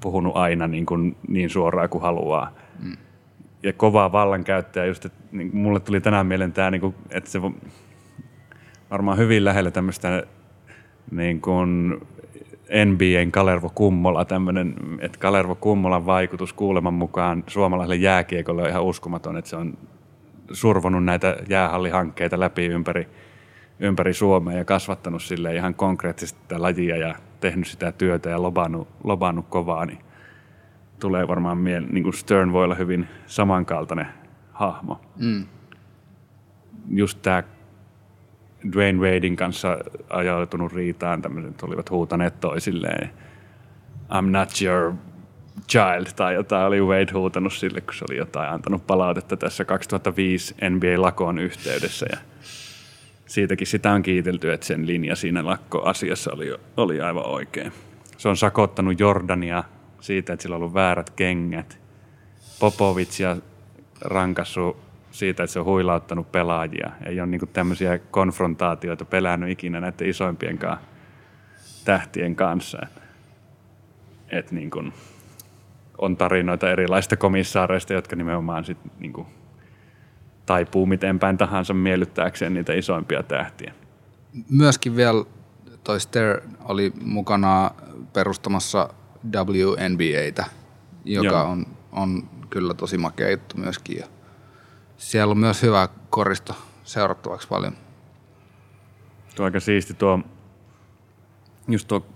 puhunut aina niin, kuin niin suoraan kuin haluaa. Mm. Ja kovaa vallankäyttäjä, just, että niin mulle tuli tänään mieleen tämä, niin kuin, että se varmaan hyvin lähellä tämmöistä niin kuin NBAn Kalervo Kummola, tämmöinen, että Kalervo Kummolan vaikutus kuuleman mukaan suomalaiselle jääkiekolle on ihan uskomaton, että se on survonut näitä jäähallihankkeita läpi ympäri, ympäri Suomea ja kasvattanut sille ihan konkreettisesti lajia ja tehnyt sitä työtä ja lobannut, lobannut kovaa, niin tulee varmaan mieleen, niin kuin Stern voi olla hyvin samankaltainen hahmo. Mm. Just tämä Dwayne Wadein kanssa ajautunut riitaan, tämmöiset olivat huutaneet toisilleen, I'm not your child, tai jotain oli Wade huutanut sille, kun se oli jotain antanut palautetta tässä 2005 NBA-lakon yhteydessä, ja siitäkin sitä on kiitelty, että sen linja siinä lakkoasiassa oli, oli aivan oikein. Se on sakottanut Jordania siitä, että sillä on ollut väärät kengät. Popovitsia rankassu siitä, että se on huilauttanut pelaajia. Ei ole niin tämmöisiä konfrontaatioita pelännyt ikinä näiden isoimpien tähtien kanssa. Et niin kuin on tarinoita erilaisista komissaareista, jotka nimenomaan sit niin kuin taipuu miten päin tahansa miellyttääkseen niitä isoimpia tähtiä. Myöskin vielä toi Ster oli mukana perustamassa WNBAtä, joka on, on kyllä tosi makea juttu myöskin. Ja siellä on myös hyvä koristo seurattavaksi paljon. Tuo aika siisti tuo, just tuo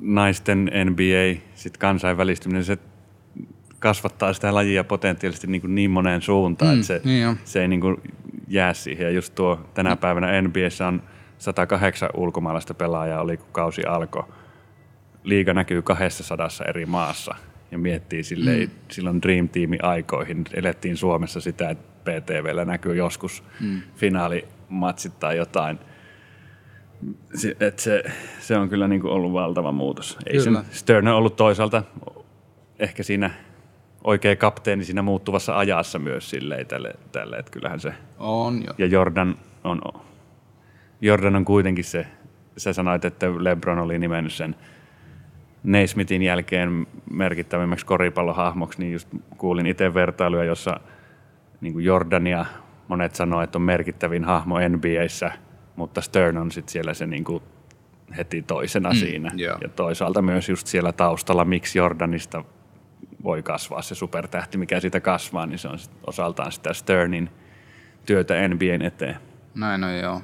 naisten NBA, sit kansainvälistyminen, se kasvattaa sitä lajia potentiaalisesti niin, kuin niin moneen suuntaan, mm, että se, niin se ei niin kuin jää siihen. Ja just tuo tänä mm. päivänä NBAssä on 108 ulkomaalaista pelaajaa, oli kun kausi alkoi. Liiga näkyy 200 eri maassa ja miettii silleen, mm. silloin Dream Teamin aikoihin elettiin Suomessa sitä, että PTVllä näkyy joskus mm. finaalimatsit tai jotain. Se, et se, se on kyllä niin kuin ollut valtava muutos. Ei sen, Stern on ollut toisaalta ehkä siinä oikea kapteeni siinä muuttuvassa ajassa myös silleen tälle, tälle että kyllähän se... On jo. Ja Jordan on, Jordan on kuitenkin se, sä sanoit, että LeBron oli nimennyt sen Neismitin jälkeen merkittävimmäksi koripallohahmoksi, niin just kuulin itse vertailuja, jossa niin kuin Jordania monet sanoo, että on merkittävin hahmo NBAissä, mutta Stern on sitten siellä se niin kuin heti toisena mm, siinä. Yeah. Ja toisaalta myös just siellä taustalla, miksi Jordanista voi kasvaa se supertähti, mikä siitä kasvaa, niin se on sit osaltaan sitä Sternin työtä NBAn eteen. Näin on joo,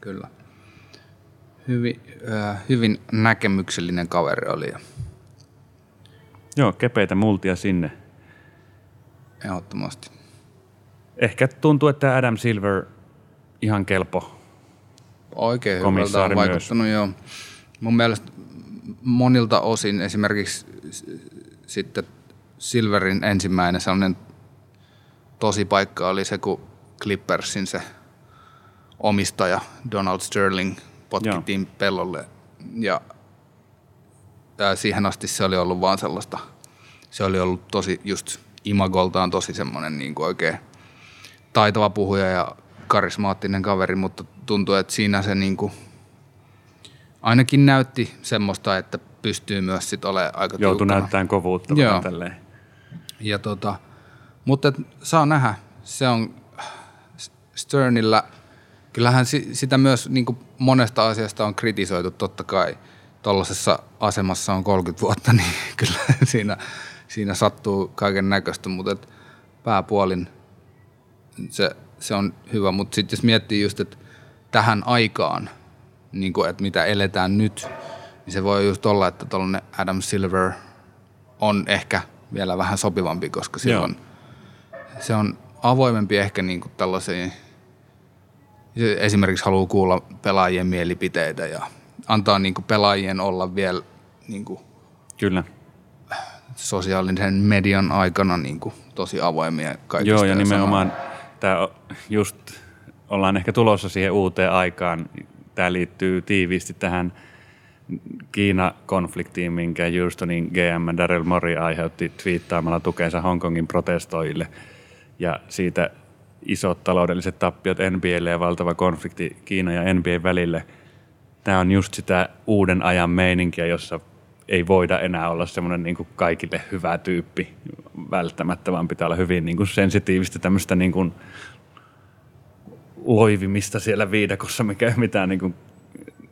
kyllä. Hyvin, äh, hyvin näkemyksellinen kaveri oli. Joo, kepeitä multia sinne. Ehdottomasti. Ehkä tuntuu, että Adam Silver ihan kelpo Oikein hyvältä on vaikuttanut, myös. joo. Mun mielestä monilta osin esimerkiksi sitten Silverin ensimmäinen sellainen tosi paikka oli se, kun Clippersin se omistaja Donald Sterling potkittiin Joo. pellolle. Ja, siihen asti se oli ollut vaan sellaista, se oli ollut tosi just imagoltaan tosi semmoinen niin kuin oikein taitava puhuja ja karismaattinen kaveri, mutta tuntuu, että siinä se niin kuin ainakin näytti semmoista, että pystyy myös sit olemaan aika Joutui näyttämään kovuutta Joo. tälleen. Ja tota, mutta saa nähdä, se on Sternillä, kyllähän sitä myös niin monesta asiasta on kritisoitu totta kai. Tuollaisessa asemassa on 30 vuotta, niin kyllä siinä, siinä sattuu kaiken näköistä, mutta et pääpuolin se, se on hyvä. Mutta sitten jos miettii just, että tähän aikaan, niin kuin, että mitä eletään nyt, niin se voi just olla, että tuollainen Adam Silver on ehkä vielä vähän sopivampi, koska silloin se on avoimempi ehkä niin kuin tällaisiin, esimerkiksi haluaa kuulla pelaajien mielipiteitä ja antaa niin kuin pelaajien olla vielä niin kuin Kyllä. sosiaalisen median aikana niin kuin tosi avoimia kaikista. Joo, ja sama- nimenomaan tämä just ollaan ehkä tulossa siihen uuteen aikaan. Tämä liittyy tiiviisti tähän Kiina-konfliktiin, minkä Houstonin GM Daryl Mori aiheutti twiittaamalla tukensa Hongkongin protestoille. Ja siitä isot taloudelliset tappiot NBAlle ja valtava konflikti Kiina ja NBA välille. Tämä on just sitä uuden ajan meininkiä, jossa ei voida enää olla semmoinen niin kuin kaikille hyvä tyyppi välttämättä, vaan pitää olla hyvin niin kuin sensitiivistä tämmöistä niin kuin loivimista siellä viidakossa, mikä mitään niin kuin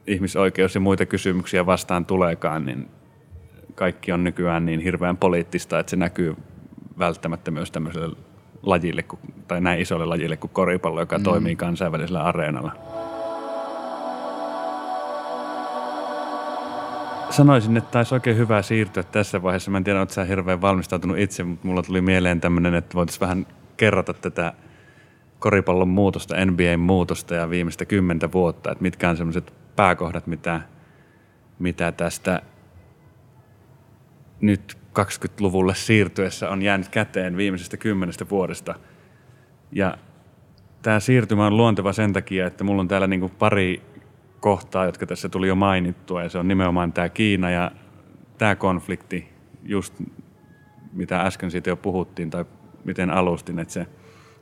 ihmisoikeus- ja muita kysymyksiä vastaan tuleekaan, niin kaikki on nykyään niin hirveän poliittista, että se näkyy välttämättä myös tämmöiselle lajille, tai näin isolle lajille kuin koripallo, joka mm. toimii kansainvälisellä areenalla. Sanoisin, että taisi oikein hyvä siirtyä tässä vaiheessa. Mä en tiedä, oletko hirveän valmistautunut itse, mutta mulla tuli mieleen tämmöinen, että voitaisiin vähän kerrata tätä koripallon muutosta, NBAn muutosta ja viimeistä kymmentä vuotta, että mitkä on semmoiset pääkohdat, mitä, mitä tästä nyt 20-luvulle siirtyessä on jäänyt käteen viimeisestä kymmenestä vuodesta. Ja tämä siirtymä on luonteva sen takia, että mulla on täällä niinku pari kohtaa, jotka tässä tuli jo mainittua, ja se on nimenomaan tämä Kiina ja tämä konflikti, just mitä äsken siitä jo puhuttiin, tai miten alustin, että se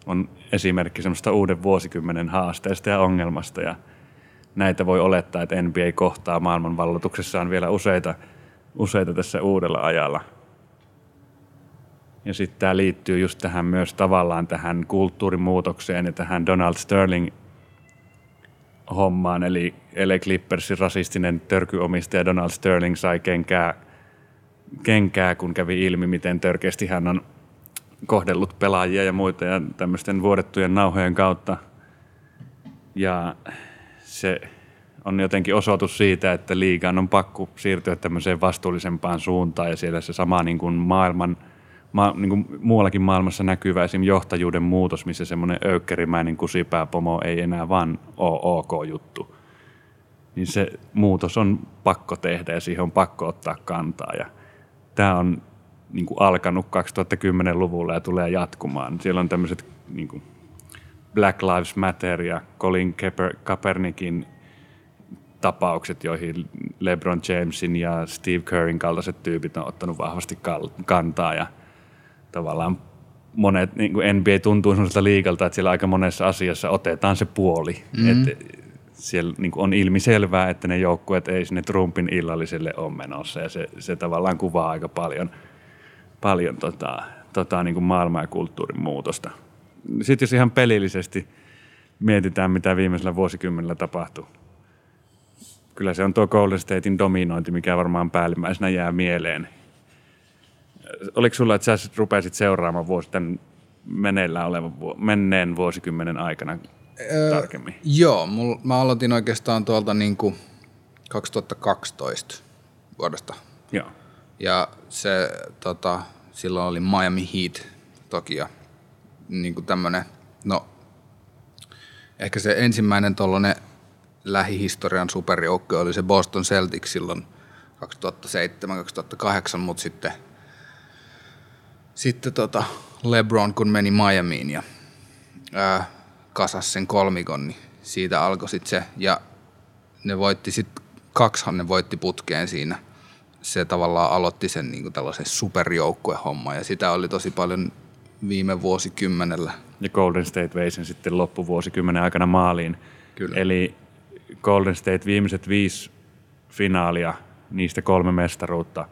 on esimerkki semmoista uuden vuosikymmenen haasteesta ja ongelmasta, ja näitä voi olettaa, että NBA kohtaa maailmanvalloituksessaan vielä useita, useita tässä uudella ajalla. Ja sitten tämä liittyy just tähän myös tavallaan tähän kulttuurimuutokseen ja tähän Donald Sterling hommaan, eli LA Clippersin rasistinen törkyomistaja Donald Sterling sai kenkää, kenkää, kun kävi ilmi, miten törkeästi hän on kohdellut pelaajia ja muita ja tämmöisten vuodettujen nauhojen kautta. Ja se on jotenkin osoitus siitä, että liigaan on pakko siirtyä tämmöiseen vastuullisempaan suuntaan ja siellä se sama niin kuin maailman, ma, niin kuin muuallakin maailmassa näkyvä esim. johtajuuden muutos, missä semmoinen öykkerimäinen kusipääpomo ei enää vaan ole ok juttu. Niin se muutos on pakko tehdä ja siihen on pakko ottaa kantaa ja tämä on niin kuin alkanut 2010-luvulla ja tulee jatkumaan. Siellä on tämmöiset niin kuin Black Lives Matter ja Colin Kaeper- Kaepernickin tapaukset, joihin LeBron Jamesin ja Steve Curryn kaltaiset tyypit on ottanut vahvasti kantaa ja tavallaan monet, niin kuin NBA tuntuu sellaiselta liikalta, että siellä aika monessa asiassa otetaan se puoli. Mm. Että siellä niin kuin on ilmiselvää, että ne joukkueet ei sinne Trumpin illalliselle ole menossa ja se, se tavallaan kuvaa aika paljon, paljon tota, tota, niin kuin maailman ja kulttuurin muutosta. Sitten jos ihan pelillisesti mietitään, mitä viimeisellä vuosikymmenellä tapahtui. Kyllä se on tuo Golden Statein dominointi, mikä varmaan päällimmäisenä jää mieleen. Oliko sulla, että sä rupesit seuraamaan vuosi, tämän meneillään olevan, menneen vuosikymmenen aikana tarkemmin? Joo, mul, mä aloitin oikeastaan tuolta niin kuin 2012 vuodesta. Joo. Ja se, tota, silloin oli Miami Heat toki ja niin kuin tämmönen, no ehkä se ensimmäinen tollanen lähihistorian superjoukko oli se Boston Celtics silloin 2007-2008, mutta sitten, sitten tota LeBron kun meni Miamiin ja ää, kasas sen kolmikon, niin siitä alkoi sitten se, ja ne voitti sitten, kaksihan ne voitti putkeen siinä. Se tavallaan aloitti sen niin tällaisen superjoukkuehomman, ja sitä oli tosi paljon viime vuosikymmenellä. Ja Golden State vei sen sitten loppuvuosikymmenen aikana maaliin. Kyllä. Eli Golden State viimeiset viisi finaalia, niistä kolme mestaruutta.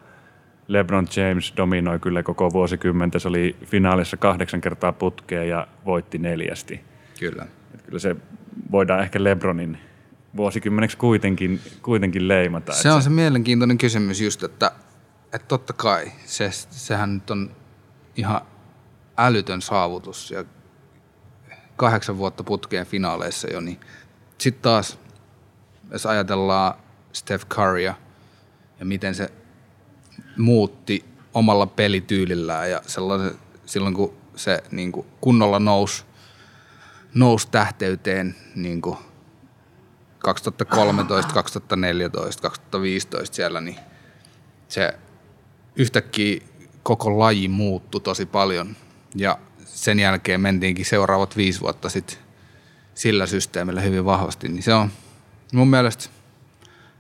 LeBron James dominoi kyllä koko vuosikymmentä. Se oli finaalissa kahdeksan kertaa putkeen ja voitti neljästi. Kyllä. Et kyllä se voidaan ehkä LeBronin vuosikymmeneksi kuitenkin, kuitenkin leimata. Se on se mielenkiintoinen kysymys just, että, että totta kai se, sehän nyt on ihan älytön saavutus ja kahdeksan vuotta putkeen finaaleissa jo, niin sitten taas, jos ajatellaan Steph Currya ja miten se muutti omalla pelityylillään ja sellaisen, silloin kun se niin kuin kunnolla nousi, nousi tähteyteen niin kuin 2013, 2014, 2015 siellä, niin se yhtäkkiä koko laji muuttui tosi paljon. Ja sen jälkeen mentiinkin seuraavat viisi vuotta sit sillä systeemillä hyvin vahvasti. Niin se on mun mielestä,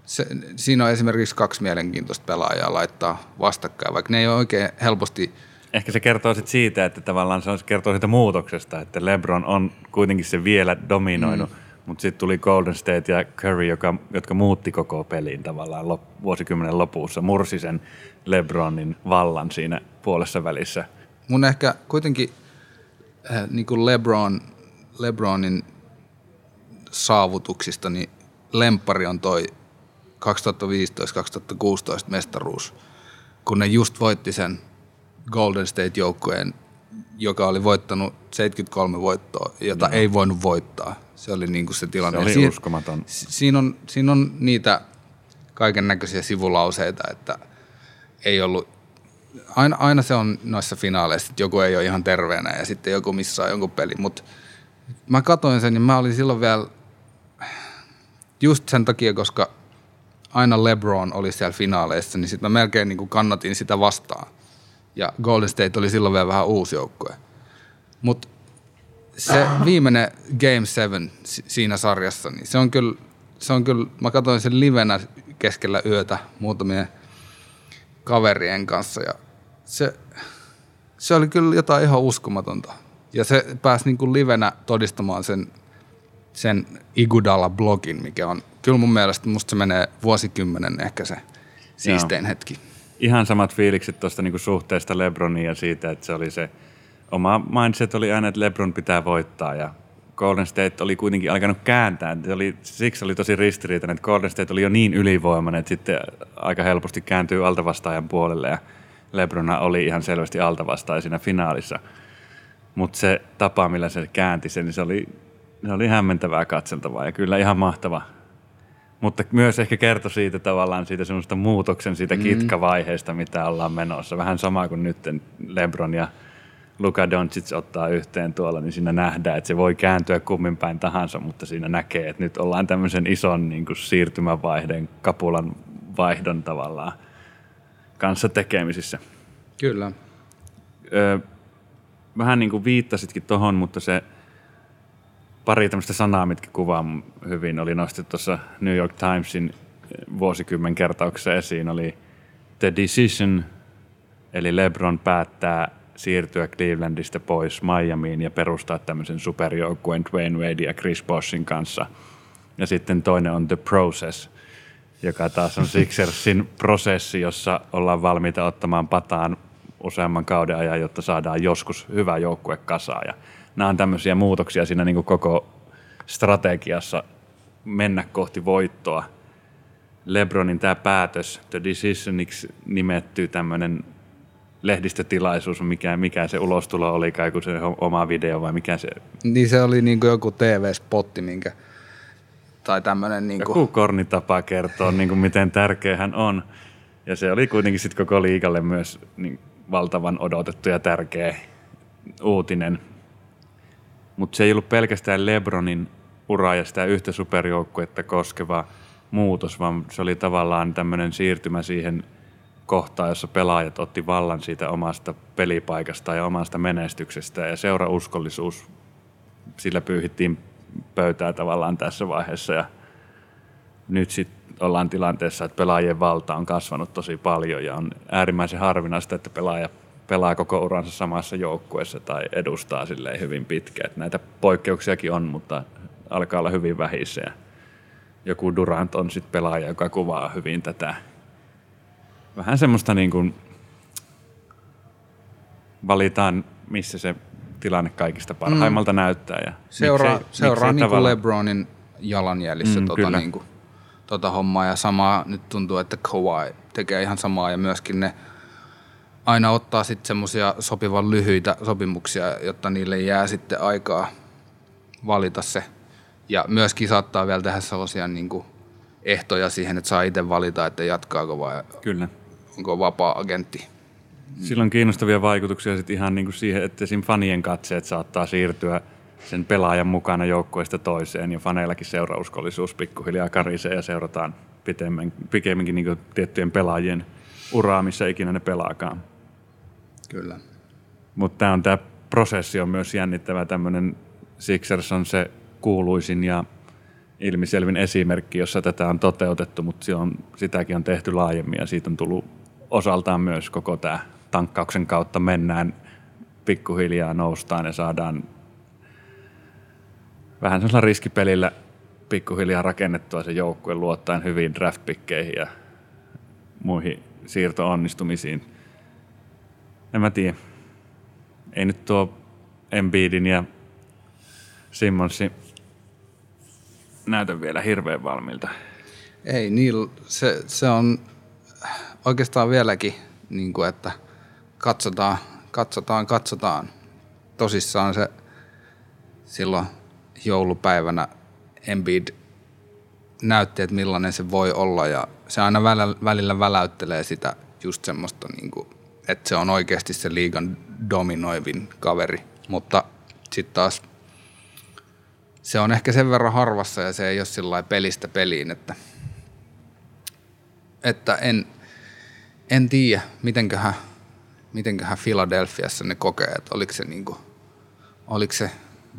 se, siinä on esimerkiksi kaksi mielenkiintoista pelaajaa laittaa vastakkain, vaikka ne ei ole oikein helposti Ehkä se kertoo sit siitä, että tavallaan se kertoo siitä muutoksesta, että LeBron on kuitenkin se vielä dominoinut, mm. mutta sitten tuli Golden State ja Curry, joka, jotka muutti koko pelin tavallaan lop, vuosikymmenen lopussa, mursi sen LeBronin vallan siinä puolessa välissä. Mun ehkä kuitenkin äh, niin kuin LeBron, LeBronin saavutuksista, niin lempari on toi 2015-2016 mestaruus, kun ne just voitti sen Golden State-joukkueen, joka oli voittanut 73 voittoa, jota no. ei voinut voittaa. Se oli niin kuin se tilanne. Se oli Siin, uskomaton. Siinä on, siinä on niitä kaiken näköisiä sivulauseita, että ei ollut aina, aina se on noissa finaaleissa, että joku ei ole ihan terveenä ja sitten joku missaa jonkun pelin, mutta mä katoin sen, niin mä olin silloin vielä just sen takia, koska aina LeBron oli siellä finaaleissa, niin sitten mä melkein niin kuin kannatin sitä vastaan. Ja Golden State oli silloin vielä vähän uusi joukkue. Mutta se viimeinen Game 7 siinä sarjassa, niin se on kyllä, se on kyllä mä katsoin sen livenä keskellä yötä muutamien kaverien kanssa ja se, se oli kyllä jotain ihan uskomatonta. Ja se pääsi niin kuin livenä todistamaan sen, sen Igudala-blogin, mikä on kyllä mun mielestä, musta se menee vuosikymmenen ehkä se siistein Joo. hetki. Ihan samat fiilikset tuosta niin suhteesta Lebronia ja siitä, että se oli se oma mindset oli aina, että Lebron pitää voittaa ja Golden State oli kuitenkin alkanut kääntää. Se oli, siksi oli tosi ristiriitainen, että Golden State oli jo niin ylivoimainen, että sitten aika helposti kääntyy altavastaajan puolelle ja Lebrona oli ihan selvästi altavastaaja siinä finaalissa. Mutta se tapa, millä se käänti sen, niin se oli, se oli hämmentävää katseltavaa ja kyllä ihan mahtava. Mutta myös ehkä kertoi siitä tavallaan siitä semmoista muutoksen siitä mm. kitkavaiheesta, mitä ollaan menossa. Vähän sama kuin nyt Lebron ja Luka Doncic ottaa yhteen tuolla, niin siinä nähdään, että se voi kääntyä kummin päin tahansa, mutta siinä näkee, että nyt ollaan tämmöisen ison niin kuin siirtymävaihden, kapulan vaihdon tavallaan kanssa tekemisissä. Kyllä. Öö, vähän niin kuin viittasitkin tuohon, mutta se pari tämmöistä sanaa, mitkä kuvaa hyvin, oli nostettu tuossa New York Timesin vuosikymmen kertauksessa esiin, oli The Decision, eli LeBron päättää siirtyä Clevelandista pois Miamiin ja perustaa tämmöisen superjoukkueen Dwayne Wade ja Chris Bossin kanssa. Ja sitten toinen on The Process, joka taas on Sixersin prosessi, jossa ollaan valmiita ottamaan pataan useamman kauden ajan, jotta saadaan joskus hyvä joukkue kasaan. Ja nämä on tämmöisiä muutoksia siinä niin kuin koko strategiassa mennä kohti voittoa. Lebronin tämä päätös, The Decisioniksi nimetty tämmöinen lehdistötilaisuus, mikä, mikä se ulostulo oli, kai kun se oma video vai mikä se... Niin se oli niin kuin joku TV-spotti, minkä, tai tämmöinen... Niin kuin... Joku kornitapa kertoo, niin kuin miten tärkeä hän on. Ja se oli kuitenkin sitten koko liikalle myös niin valtavan odotettu ja tärkeä uutinen. Mutta se ei ollut pelkästään Lebronin ura ja sitä yhtä superjoukkuetta koskeva muutos, vaan se oli tavallaan tämmöinen siirtymä siihen – kohtaa, jossa pelaajat otti vallan siitä omasta pelipaikasta ja omasta menestyksestä ja seurauskollisuus, sillä pyyhittiin pöytää tavallaan tässä vaiheessa ja nyt sitten ollaan tilanteessa, että pelaajien valta on kasvanut tosi paljon ja on äärimmäisen harvinaista, että pelaaja pelaa koko uransa samassa joukkueessa tai edustaa silleen hyvin pitkään. Näitä poikkeuksiakin on, mutta alkaa olla hyvin vähissä. Joku Durant on sitten pelaaja, joka kuvaa hyvin tätä vähän semmoista niin kuin valitaan, missä se tilanne kaikista parhaimmalta mm. näyttää. Ja seuraa miksei, seuraa miksei niin kuin LeBronin jalanjäljissä mm, tota, niin kuin, tota hommaa ja samaa nyt tuntuu, että Kawhi tekee ihan samaa ja myöskin ne aina ottaa sitten semmoisia sopivan lyhyitä sopimuksia, jotta niille jää sitten aikaa valita se. Ja myöskin saattaa vielä tehdä sellaisia niin kuin ehtoja siihen, että saa itse valita, että jatkaako vai Kyllä onko vapaa-agentti. Sillä on kiinnostavia vaikutuksia sit ihan niin kuin siihen, että siinä fanien katseet saattaa siirtyä sen pelaajan mukana joukkueesta toiseen ja faneillakin seurauskollisuus pikkuhiljaa karisee ja seurataan pitemmän, pikemminkin niin tiettyjen pelaajien uraa, missä ikinä ne pelaakaan. Kyllä. Mutta tämä on tämä prosessi on myös jännittävä. Tämmöinen Sixers on se kuuluisin ja ilmiselvin esimerkki, jossa tätä on toteutettu, mutta on, sitäkin on tehty laajemmin ja siitä on tullut osaltaan myös koko tämä tankkauksen kautta mennään pikkuhiljaa noustaan ja saadaan vähän sellaisella riskipelillä pikkuhiljaa rakennettua se joukkue luottaen hyviin draftpikkeihin ja muihin siirto-onnistumisiin. En mä tiedä. Ei nyt tuo Embiidin ja Simmonsin näytä vielä hirveän valmiilta. Ei, niillä, se, se on oikeastaan vieläkin, niin kuin, että katsotaan, katsotaan, katsotaan. Tosissaan se silloin joulupäivänä Embiid näytti, että millainen se voi olla ja se aina välillä, välillä väläyttelee sitä just semmoista, niin kuin, että se on oikeasti se liigan dominoivin kaveri, mutta sitten taas se on ehkä sen verran harvassa ja se ei ole sillä pelistä peliin, että, että en, en tiedä, mitenköhän, mitenköhän Philadelphiassa ne kokee, että oliko se, niinku, oliko se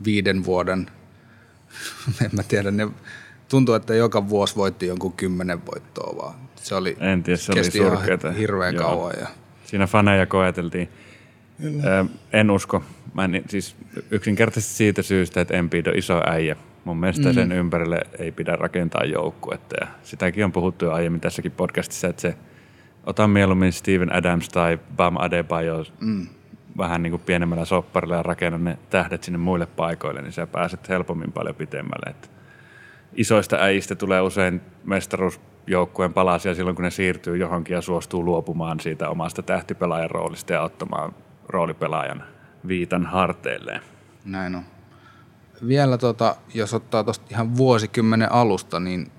viiden vuoden, en mä tiedä, ne tuntuu, että joka vuosi voitti jonkun kymmenen voittoa vaan. Se oli, en tiedä, se oli kesti ihan surkeata. hirveän Joo. kauan. Ja, Siinä faneja koeteltiin. Ö, en usko. Mä en, siis yksinkertaisesti siitä syystä, että Embiid on iso äijä. Mun mielestä mm. sen ympärille ei pidä rakentaa joukkuetta. Ja sitäkin on puhuttu jo aiemmin tässäkin podcastissa, että se ota mieluummin Steven Adams tai Bam Adebayo mm. vähän niin kuin pienemmällä sopparilla ja rakenna ne tähdet sinne muille paikoille, niin sä pääset helpommin paljon pitemmälle. Että isoista äijistä tulee usein mestaruusjoukkueen palasia silloin, kun ne siirtyy johonkin ja suostuu luopumaan siitä omasta tähtipelaajan roolista ja ottamaan roolipelaajan viitan harteilleen. Näin on. Vielä tota, jos ottaa tuosta ihan vuosikymmenen alusta, niin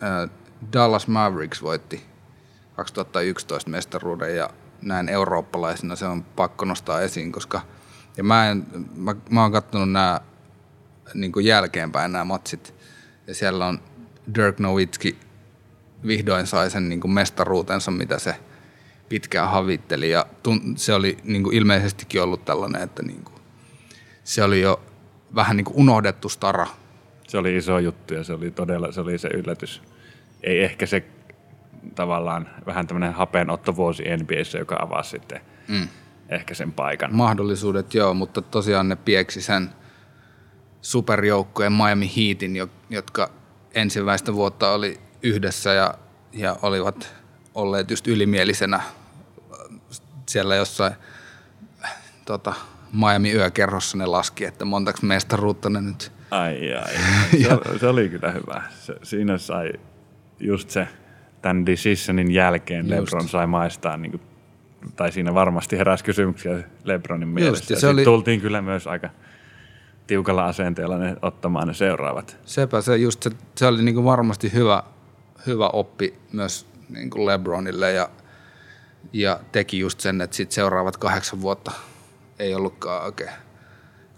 ää, Dallas Mavericks voitti 2011 mestaruuden ja näin eurooppalaisena se on pakko nostaa esiin, koska ja mä, en, mä, mä oon katsonut nämä niin jälkeenpäin nämä matsit ja siellä on Dirk Nowitzki vihdoin sai sen niin mestaruutensa, mitä se pitkään havitteli ja tun, se oli niin kuin ilmeisestikin ollut tällainen, että niin kuin, se oli jo vähän niin kuin unohdettu stara. Se oli iso juttu ja se oli todella se, oli se yllätys. Ei ehkä se tavallaan vähän tämmöinen hapenottovuosi NBAssä, joka avasi sitten mm. ehkä sen paikan. Mahdollisuudet joo, mutta tosiaan ne pieksi sen superjoukkueen Miami Heatin, jotka ensimmäistä vuotta oli yhdessä ja, ja olivat olleet just ylimielisenä siellä jossain tota, Miami yökerhossa ne laski, että montaks mestaruutta ne nyt. Ai ai, se, se oli kyllä hyvä. Se, siinä sai just se tämän decisionin jälkeen just. LeBron sai maistaa, niin kuin, tai siinä varmasti heräsi kysymyksiä LeBronin mielessä. Just, se oli... tultiin kyllä myös aika tiukalla asenteella ne, ottamaan ne seuraavat. Sepä se just, se, se oli niin kuin varmasti hyvä, hyvä oppi myös niin kuin LeBronille ja, ja teki just sen, että sit seuraavat kahdeksan vuotta ei ollutkaan oikein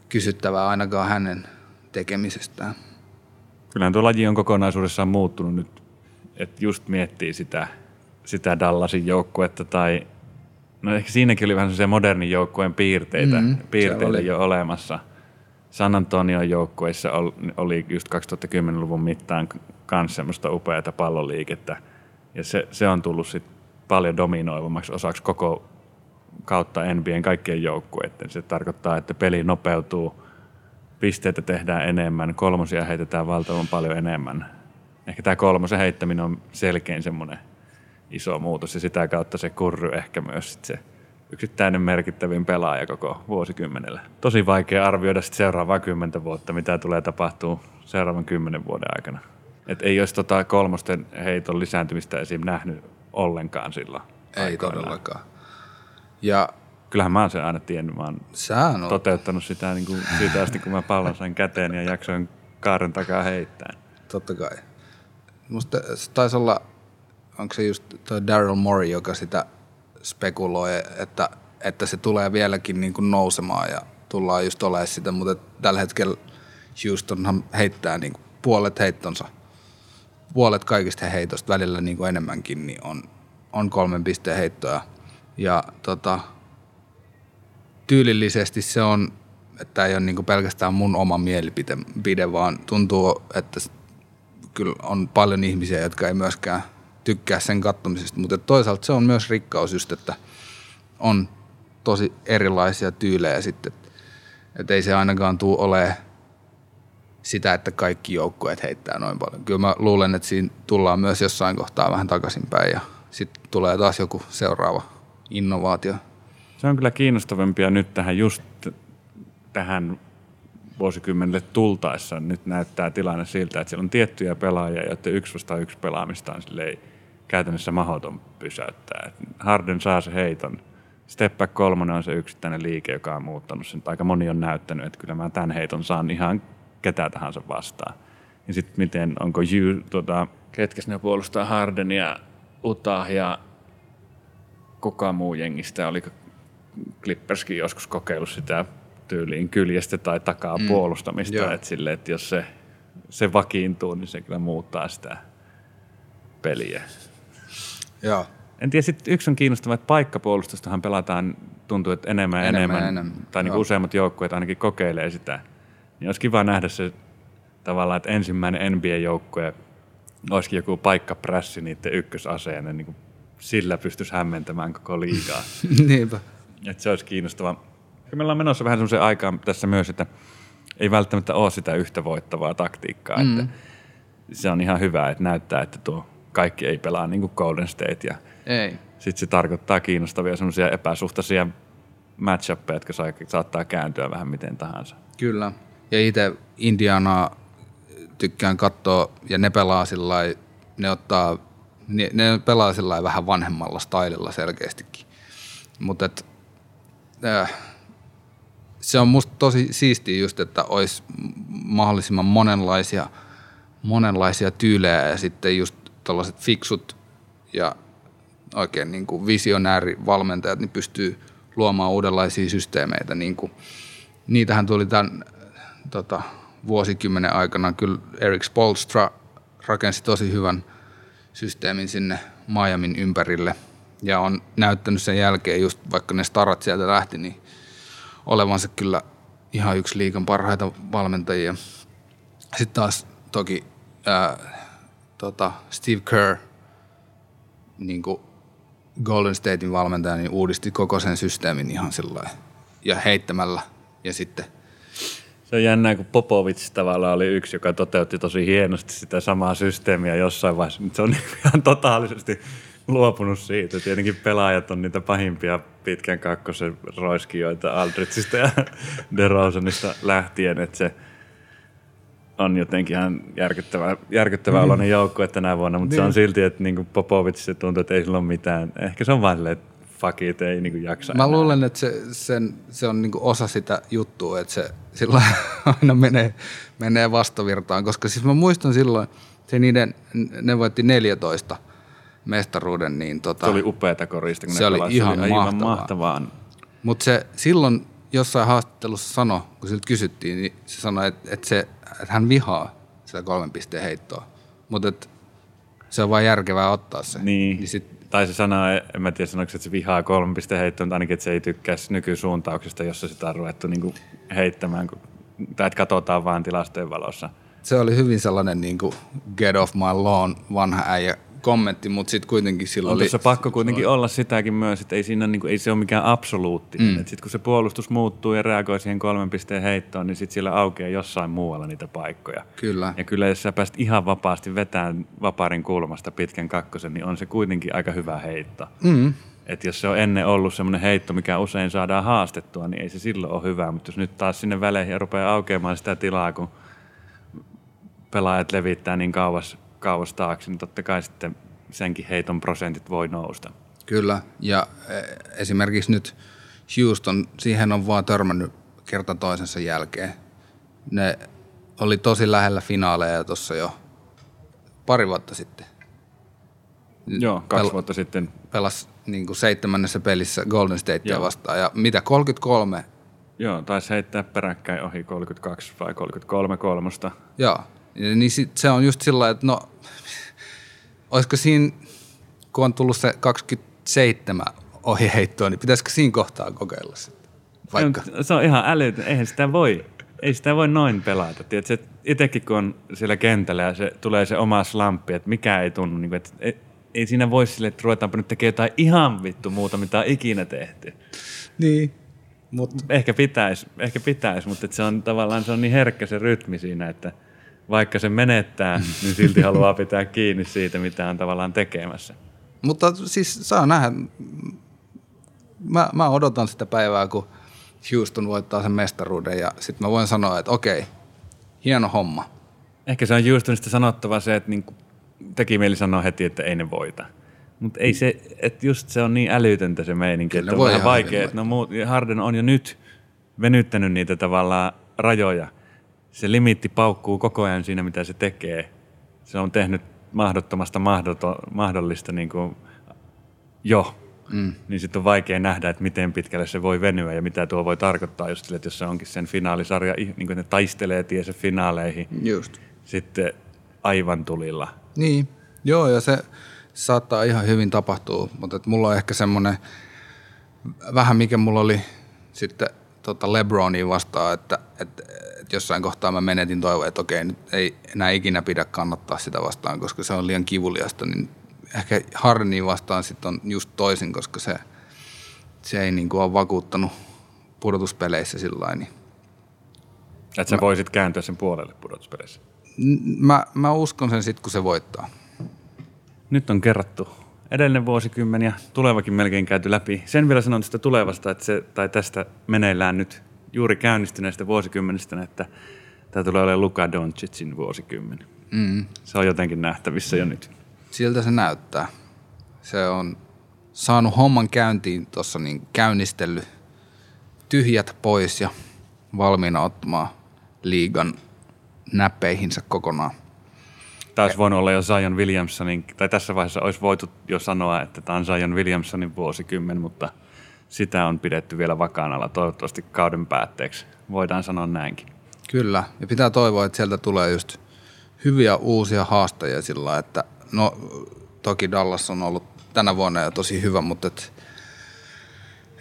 kysyttävää ainakaan hänen tekemisestään. Kyllähän tuo laji on kokonaisuudessaan muuttunut nyt, että just miettii sitä, sitä Dallasin joukkuetta tai no ehkä siinäkin oli vähän se modernin joukkueen piirteitä, mm, piirteitä jo olemassa. San Antonion joukkueissa oli just 2010-luvun mittaan myös semmoista upeata palloliikettä – ja se, se on tullut sit paljon dominoivammaksi osaksi koko kautta NBAn kaikkien joukkueiden. Se tarkoittaa, että peli nopeutuu, pisteitä tehdään enemmän, kolmosia heitetään valtavan paljon enemmän. Ehkä tämä kolmosen heittäminen on selkein semmoinen iso muutos ja sitä kautta se kurry ehkä myös sit se yksittäinen merkittävin pelaaja koko vuosikymmenellä. Tosi vaikea arvioida sit seuraavaa kymmentä vuotta, mitä tulee tapahtuu seuraavan kymmenen vuoden aikana. Että ei olisi tota kolmosten heiton lisääntymistä esim. nähnyt ollenkaan silloin. Ei aikoinaan. todellakaan. Ja Kyllähän mä oon sen aina tiennyt. Mä oon toteuttanut sitä niin kuin siitä asti, kun mä pallon sain käteen ja jaksoin kaaren takaa heittää. Totta kai. Musta se taisi olla, onko se just toi Daryl Morey, joka sitä spekuloi, että, että se tulee vieläkin niin kuin nousemaan ja tullaan just olemaan sitä, mutta tällä hetkellä Houstonhan heittää niin kuin puolet heittonsa – puolet kaikista heitosta, välillä niin kuin enemmänkin, niin on, on kolmen pisteen heittoja. Ja tota, tyylillisesti se on, että ei ole niin pelkästään mun oma mielipide, vaan tuntuu, että kyllä on paljon ihmisiä, jotka ei myöskään tykkää sen kattomisesta, mutta toisaalta se on myös rikkaus just, että on tosi erilaisia tyylejä sitten, että ei se ainakaan tule ole sitä, että kaikki joukkueet heittää noin paljon. Kyllä mä luulen, että siinä tullaan myös jossain kohtaa vähän takaisinpäin ja sitten tulee taas joku seuraava innovaatio. Se on kyllä kiinnostavampia nyt tähän just tähän vuosikymmenelle tultaessa. Nyt näyttää tilanne siltä, että siellä on tiettyjä pelaajia, joiden yksi vasta yksi pelaamista on käytännössä mahdoton pysäyttää. Harden saa se heiton. Step back kolmonen on se yksittäinen liike, joka on muuttanut sen. Aika moni on näyttänyt, että kyllä mä tämän heiton saan ihan ketä tahansa vastaan. Ja sitten miten, onko you, tota, ketkä ne puolustaa Hardenia, Utah ja kuka muu jengistä, oliko Clipperskin joskus kokeillut sitä tyyliin kyljestä tai takaa mm. puolustamista, että sille, että jos se, se vakiintuu, niin se kyllä muuttaa sitä peliä. Joo. En tiedä, sitten yksi on kiinnostava, että paikkapuolustustahan pelataan, tuntuu, että enemmän ja enemmän, enemmän, enemmän. tai niin useammat joukkueet ainakin kokeilee sitä. Niin olisi kiva nähdä se tavallaan, että ensimmäinen NBA-joukkue olisikin joku paikkaprässi niiden ykkösaseen, niin kuin sillä pystyisi hämmentämään koko liigaa. Niinpä. Että se olisi kiinnostava. Ja meillä on menossa vähän semmoisen aikaa tässä myös, että ei välttämättä ole sitä yhtä voittavaa taktiikkaa. Mm. Että se on ihan hyvä, että näyttää, että tuo kaikki ei pelaa niin kuin Golden State. Ja ei. Sitten se tarkoittaa kiinnostavia semmoisia epäsuhtaisia matchappeja, jotka saattaa kääntyä vähän miten tahansa. Kyllä. Ja itse Indianaa tykkään katsoa, ja ne pelaa sillä ne ottaa, ne, ne pelaa sillä vähän vanhemmalla stylilla selkeästikin. Mutta äh, se on musta tosi siistiä just, että olisi mahdollisimman monenlaisia, monenlaisia tyylejä ja sitten just tällaiset fiksut ja oikein niin kuin visionäärivalmentajat niin pystyy luomaan uudenlaisia systeemeitä. Niin kuin, niitähän tuli tämän tota, vuosikymmenen aikana. Kyllä Eric Spolstra rakensi tosi hyvän systeemin sinne Miamin ympärille ja on näyttänyt sen jälkeen, just vaikka ne starat sieltä lähti, niin olevansa kyllä ihan yksi liikan parhaita valmentajia. Sitten taas toki ää, tota Steve Kerr, niin kuin Golden Statein valmentaja, niin uudisti koko sen systeemin ihan sillä ja heittämällä. Ja sitten se on jännää, kun Popovic tavallaan oli yksi, joka toteutti tosi hienosti sitä samaa systeemiä jossain vaiheessa, mutta se on ihan totaalisesti luopunut siitä. Tietenkin pelaajat on niitä pahimpia pitkän kakkosen roiskijoita Aldrichista ja DeRozanista lähtien, että se – on jotenkin ihan järkyttävä, järkyttävä mm. oloinen joukko tänä vuonna, mutta niin. se on niin. silti, että niin Popovic se tuntuu, että ei sillä ole mitään. Ehkä se on vain silleen, että fuck it, ei niin jaksa Mä enää. luulen, että se, sen, se on niin osa sitä juttua, että se sillä aina menee, menee vastavirtaan, koska siis mä muistan silloin, se niiden, ne voitti 14 mestaruuden. Niin tota, se oli upeata korista, kun se ne oli pelasi. ihan, se oli mahtavaa. mahtavaa. Mutta se silloin jossain haastattelussa sanoi, kun siltä kysyttiin, niin se sanoi, että, että, se, että hän vihaa sitä kolmen pisteen heittoa. Mutta se on vain järkevää ottaa se. Niin. niin sit... Tai se sanoo, en mä tiedä sanoiko, että se vihaa kolmen pisteen heittoa, mutta ainakin, että se ei tykkää nykysuuntauksesta, jossa sitä on ruvettu niinku heittämään, tai että katsotaan vain tilastojen valossa. Se oli hyvin sellainen niin kuin get off my lawn vanha äijä kommentti, mutta sitten kuitenkin silloin on oli... pakko kuitenkin olla sitäkin myös, että ei, siinä, niin kuin, ei se ole mikään absoluuttinen. Mm. Sitten kun se puolustus muuttuu ja reagoi siihen kolmen pisteen heittoon, niin sitten siellä aukeaa jossain muualla niitä paikkoja. Kyllä. Ja kyllä jos sä pääst ihan vapaasti vetämään vaparin kulmasta pitkän kakkosen, niin on se kuitenkin aika hyvä heitto. Mm. Että jos se on ennen ollut semmoinen heitto, mikä usein saadaan haastettua, niin ei se silloin ole hyvä. Mutta jos nyt taas sinne väleihin rupeaa aukeamaan sitä tilaa, kun pelaajat levittää niin kauas kauas taakse, niin totta kai sitten senkin heiton prosentit voi nousta. Kyllä, ja e, esimerkiksi nyt Houston, siihen on vaan törmännyt kerta toisensa jälkeen. Ne oli tosi lähellä finaaleja tuossa jo pari vuotta sitten. Joo, kaksi Pel- vuotta sitten. Pelas niin kuin seitsemännessä pelissä Golden Statea vastaan. Ja mitä, 33? Joo, taisi heittää peräkkäin ohi 32 vai 33 kolmosta. Joo, niin sit se on just sillä että no, olisiko siinä, kun on tullut se 27 ohi heittoa, niin pitäisikö siinä kohtaa kokeilla sitten? vaikka. Se on, se on ihan älytön. Eihän sitä voi, ei sitä voi noin pelata. Tiedätkö, itsekin kun on siellä kentällä ja se, tulee se oma slampi, että mikä ei tunnu, niin kuin, että ei, ei siinä voi sille, että ruvetaanpa nyt tekemään jotain ihan vittu muuta, mitä on ikinä tehty. Niin. Mut, Ehkä pitäisi, ehkä pitäis, mutta se on tavallaan se on niin herkkä se rytmi siinä, että vaikka se menettää, niin silti haluaa pitää kiinni siitä, mitä on tavallaan tekemässä. mutta siis saa nähdä. Mä, mä odotan sitä päivää, kun Houston voittaa sen mestaruuden ja sitten mä voin sanoa, että okei, hieno homma. Ehkä se on Houstonista sanottava se, että niin teki mieli sanoa heti, että ei ne voita. Mutta ei se, että just se on niin älytöntä se meininki, Kyllä että on vähän vaikea, että no muut, Harden on jo nyt venyttänyt niitä tavallaan rajoja. Se limiitti paukkuu koko ajan siinä, mitä se tekee. Se on tehnyt mahdottomasta mahdoto, mahdollista niin kuin jo. Mm. Niin sitten on vaikea nähdä, että miten pitkälle se voi venyä ja mitä tuo voi tarkoittaa just sille, että jos se onkin sen finaalisarja, niin kuin ne taistelee tiesä finaaleihin, Just. sitten aivan tulilla. Niin, joo, ja se saattaa ihan hyvin tapahtua, mutta et mulla on ehkä semmoinen, vähän mikä mulla oli sitten tota Lebronia vastaan, että, että, että jossain kohtaa mä menetin toivon, että okei, nyt ei enää ikinä pidä kannattaa sitä vastaan, koska se on liian kivuliasta, niin ehkä Hardenia vastaan sitten on just toisin, koska se, se ei niin kuin ole vakuuttanut pudotuspeleissä sillä lailla, niin Että sä voisit kääntyä sen puolelle pudotuspeleissä. N- mä, mä uskon sen sitten, kun se voittaa. Nyt on kerrattu edellinen vuosikymmen ja tulevakin melkein käyty läpi. Sen vielä sanon tästä tulevasta, että se, tai tästä meneillään nyt juuri käynnistyneestä vuosikymmenestä, että tämä tulee olemaan Luka Doncicin vuosikymmen. Mm. Se on jotenkin nähtävissä jo nyt. Siltä se näyttää. Se on saanut homman käyntiin tuossa niin käynnistellyt tyhjät pois ja valmiina ottamaan liigan näppeihinsä kokonaan. Tämä olisi voinut olla jo Zion Williamsonin, tai tässä vaiheessa olisi voitu jo sanoa, että tämä on Zion Williamsonin vuosikymmen, mutta sitä on pidetty vielä vakaanalla toivottavasti kauden päätteeksi. Voidaan sanoa näinkin. Kyllä, ja pitää toivoa, että sieltä tulee just hyviä uusia haastajia sillä että no toki Dallas on ollut tänä vuonna jo tosi hyvä, mutta et,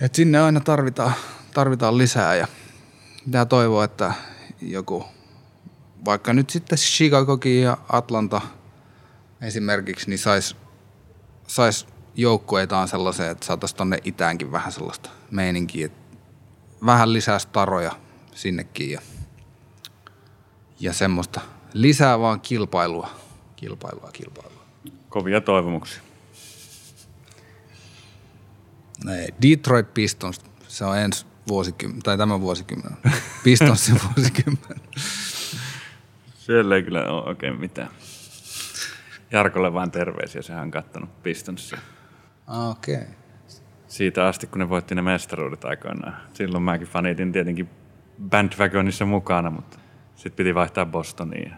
et sinne aina tarvitaan, tarvitaan lisää ja pitää toivoa, että joku, vaikka nyt sitten Chicagokin ja Atlanta esimerkiksi, niin sais, sais joukkueitaan sellaiseen, että saataisiin tonne itäänkin vähän sellaista meininkiä, että vähän lisää staroja sinnekin ja, ja semmoista lisää vaan kilpailua, kilpailua, kilpailua. Kovia toivomuksia. Ei, Detroit Pistons, se on ensi vuosikymmen, tai tämä vuosikymmen, Pistonsin vuosikymmen. Siellä ei kyllä ole oikein mitään. Jarkolle vaan terveisiä, sehän on kattonut Pistonsia. Okei. Okay. Siitä asti, kun ne voitti ne mestaruudet aikoinaan. Silloin mäkin fanitin tietenkin bandwagonissa mukana, mutta sitten piti vaihtaa Bostoniin.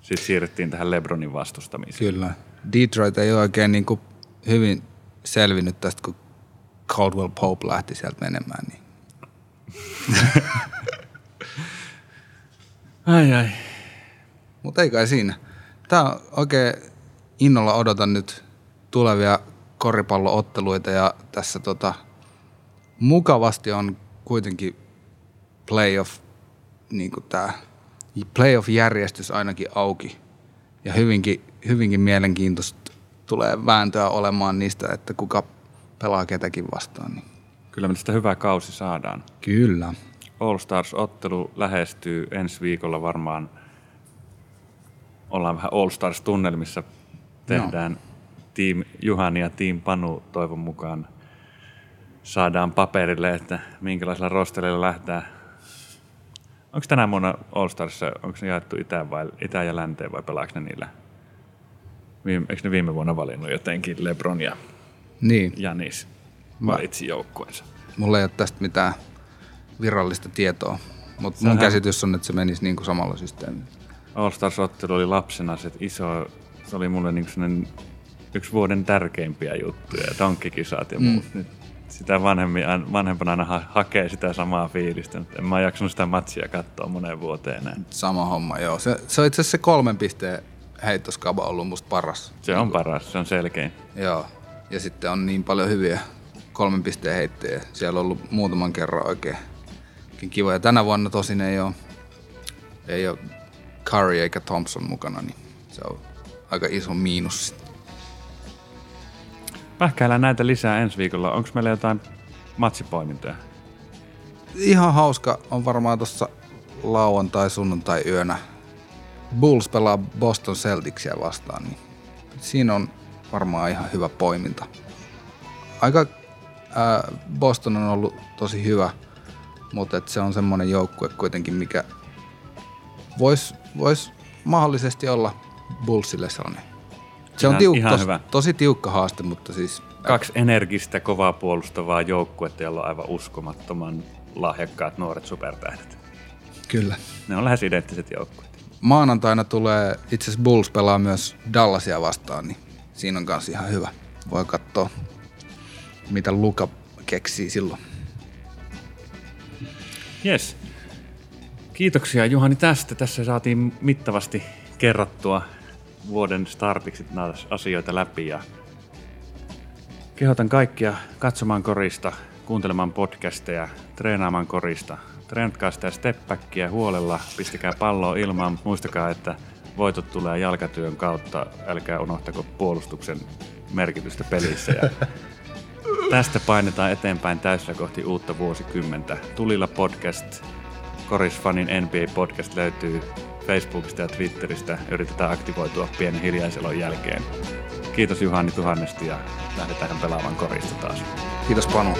Sitten siirryttiin tähän Lebronin vastustamiseen. Kyllä. Detroit ei ole oikein niin kuin hyvin selvinnyt tästä, kun Caldwell Pope lähti sieltä menemään. Niin. Ai ai. Mutta ei kai siinä. Tää on oikein innolla odotan nyt tulevia koripallootteluita ja tässä tota, mukavasti on kuitenkin playoff, niin tää playoff-järjestys ainakin auki ja hyvinkin, hyvinkin mielenkiintoista tulee vääntöä olemaan niistä, että kuka pelaa ketäkin vastaan. Niin. Kyllä me tästä hyvä kausi saadaan. Kyllä. All Stars-ottelu lähestyy ensi viikolla varmaan. Ollaan vähän All Stars-tunnelmissa. Tehdään no. Team Juhani ja Team Panu toivon mukaan. Saadaan paperille, että minkälaisella rosterilla lähdetään. Onko tänä vuonna All Starsissa, onko ne jaettu Itään, vai, Itään ja Länteen vai pelaako ne niillä? Viime, eikö ne viime vuonna valinnut jotenkin Lebron ja Niin. Janis valitsi joukkueensa? Mulla ei ole tästä mitään virallista tietoa, mutta mun käsitys on, että se menisi niin kuin samalla systeemillä. All Stars-ottelu oli lapsena se iso, se oli mulle niin sellainen yksi vuoden tärkeimpiä juttuja, donkkikisat ja muut. Nyt sitä vanhemmin, vanhempana aina ha- hakee sitä samaa fiilistä, mutta en mä jaksanut sitä matsia katsoa moneen vuoteen enää. Sama homma, joo. Se, se on itse asiassa se kolmen pisteen heittoskaba ollut musta paras. Se on paras, se on selkein. Joo. Ja sitten on niin paljon hyviä kolmen pisteen heittejä. Siellä on ollut muutaman kerran oikein, oikein kiva. Ja tänä vuonna tosin ei ole, ei ole Curry eikä Thompson mukana, niin se on aika iso miinus sitten. Pähkäillään näitä lisää ensi viikolla. Onko meillä jotain matsipoimintoja? Ihan hauska on varmaan tuossa lauantai, sunnuntai yönä. Bulls pelaa Boston Celticsia vastaan, niin siinä on varmaan ihan hyvä poiminta. Aika ää, Boston on ollut tosi hyvä, mutta et se on semmoinen joukkue kuitenkin, mikä voisi vois mahdollisesti olla Bullsille sellainen. Se on Ihan- tiukka, ihan hyvä. tosi tiukka haaste, mutta siis Kaksi energistä, kovaa puolustavaa joukkuetta, jolla on aivan uskomattoman lahjakkaat nuoret supertähdet. kyllä. Ne on lähes identtiset joukkueet. Maanantaina tulee, itse asiassa Bulls pelaa myös Dallasia vastaan, niin siinä on kanssa ihan hyvä. Voi katsoa, mitä Luka keksii silloin. Yes. Kiitoksia Juhani tästä. Tässä saatiin mittavasti kerrattua vuoden startiksi näitä asioita läpi ja kehotan kaikkia katsomaan korista, kuuntelemaan podcasteja, treenaamaan korista. Treenatkaa sitä stepbackia huolella, pistäkää palloa ilmaan, muistakaa, että voitot tulee jalkatyön kautta. Älkää unohtako puolustuksen merkitystä pelissä. Ja Tästä painetaan eteenpäin täysillä kohti uutta vuosikymmentä. Tulilla podcast, Korisfanin NBA-podcast löytyy Facebookista ja Twitteristä. Yritetään aktivoitua pienen hiljaiselon jälkeen. Kiitos Juhani tuhannesti ja lähdetään pelaamaan korista taas. Kiitos Panu.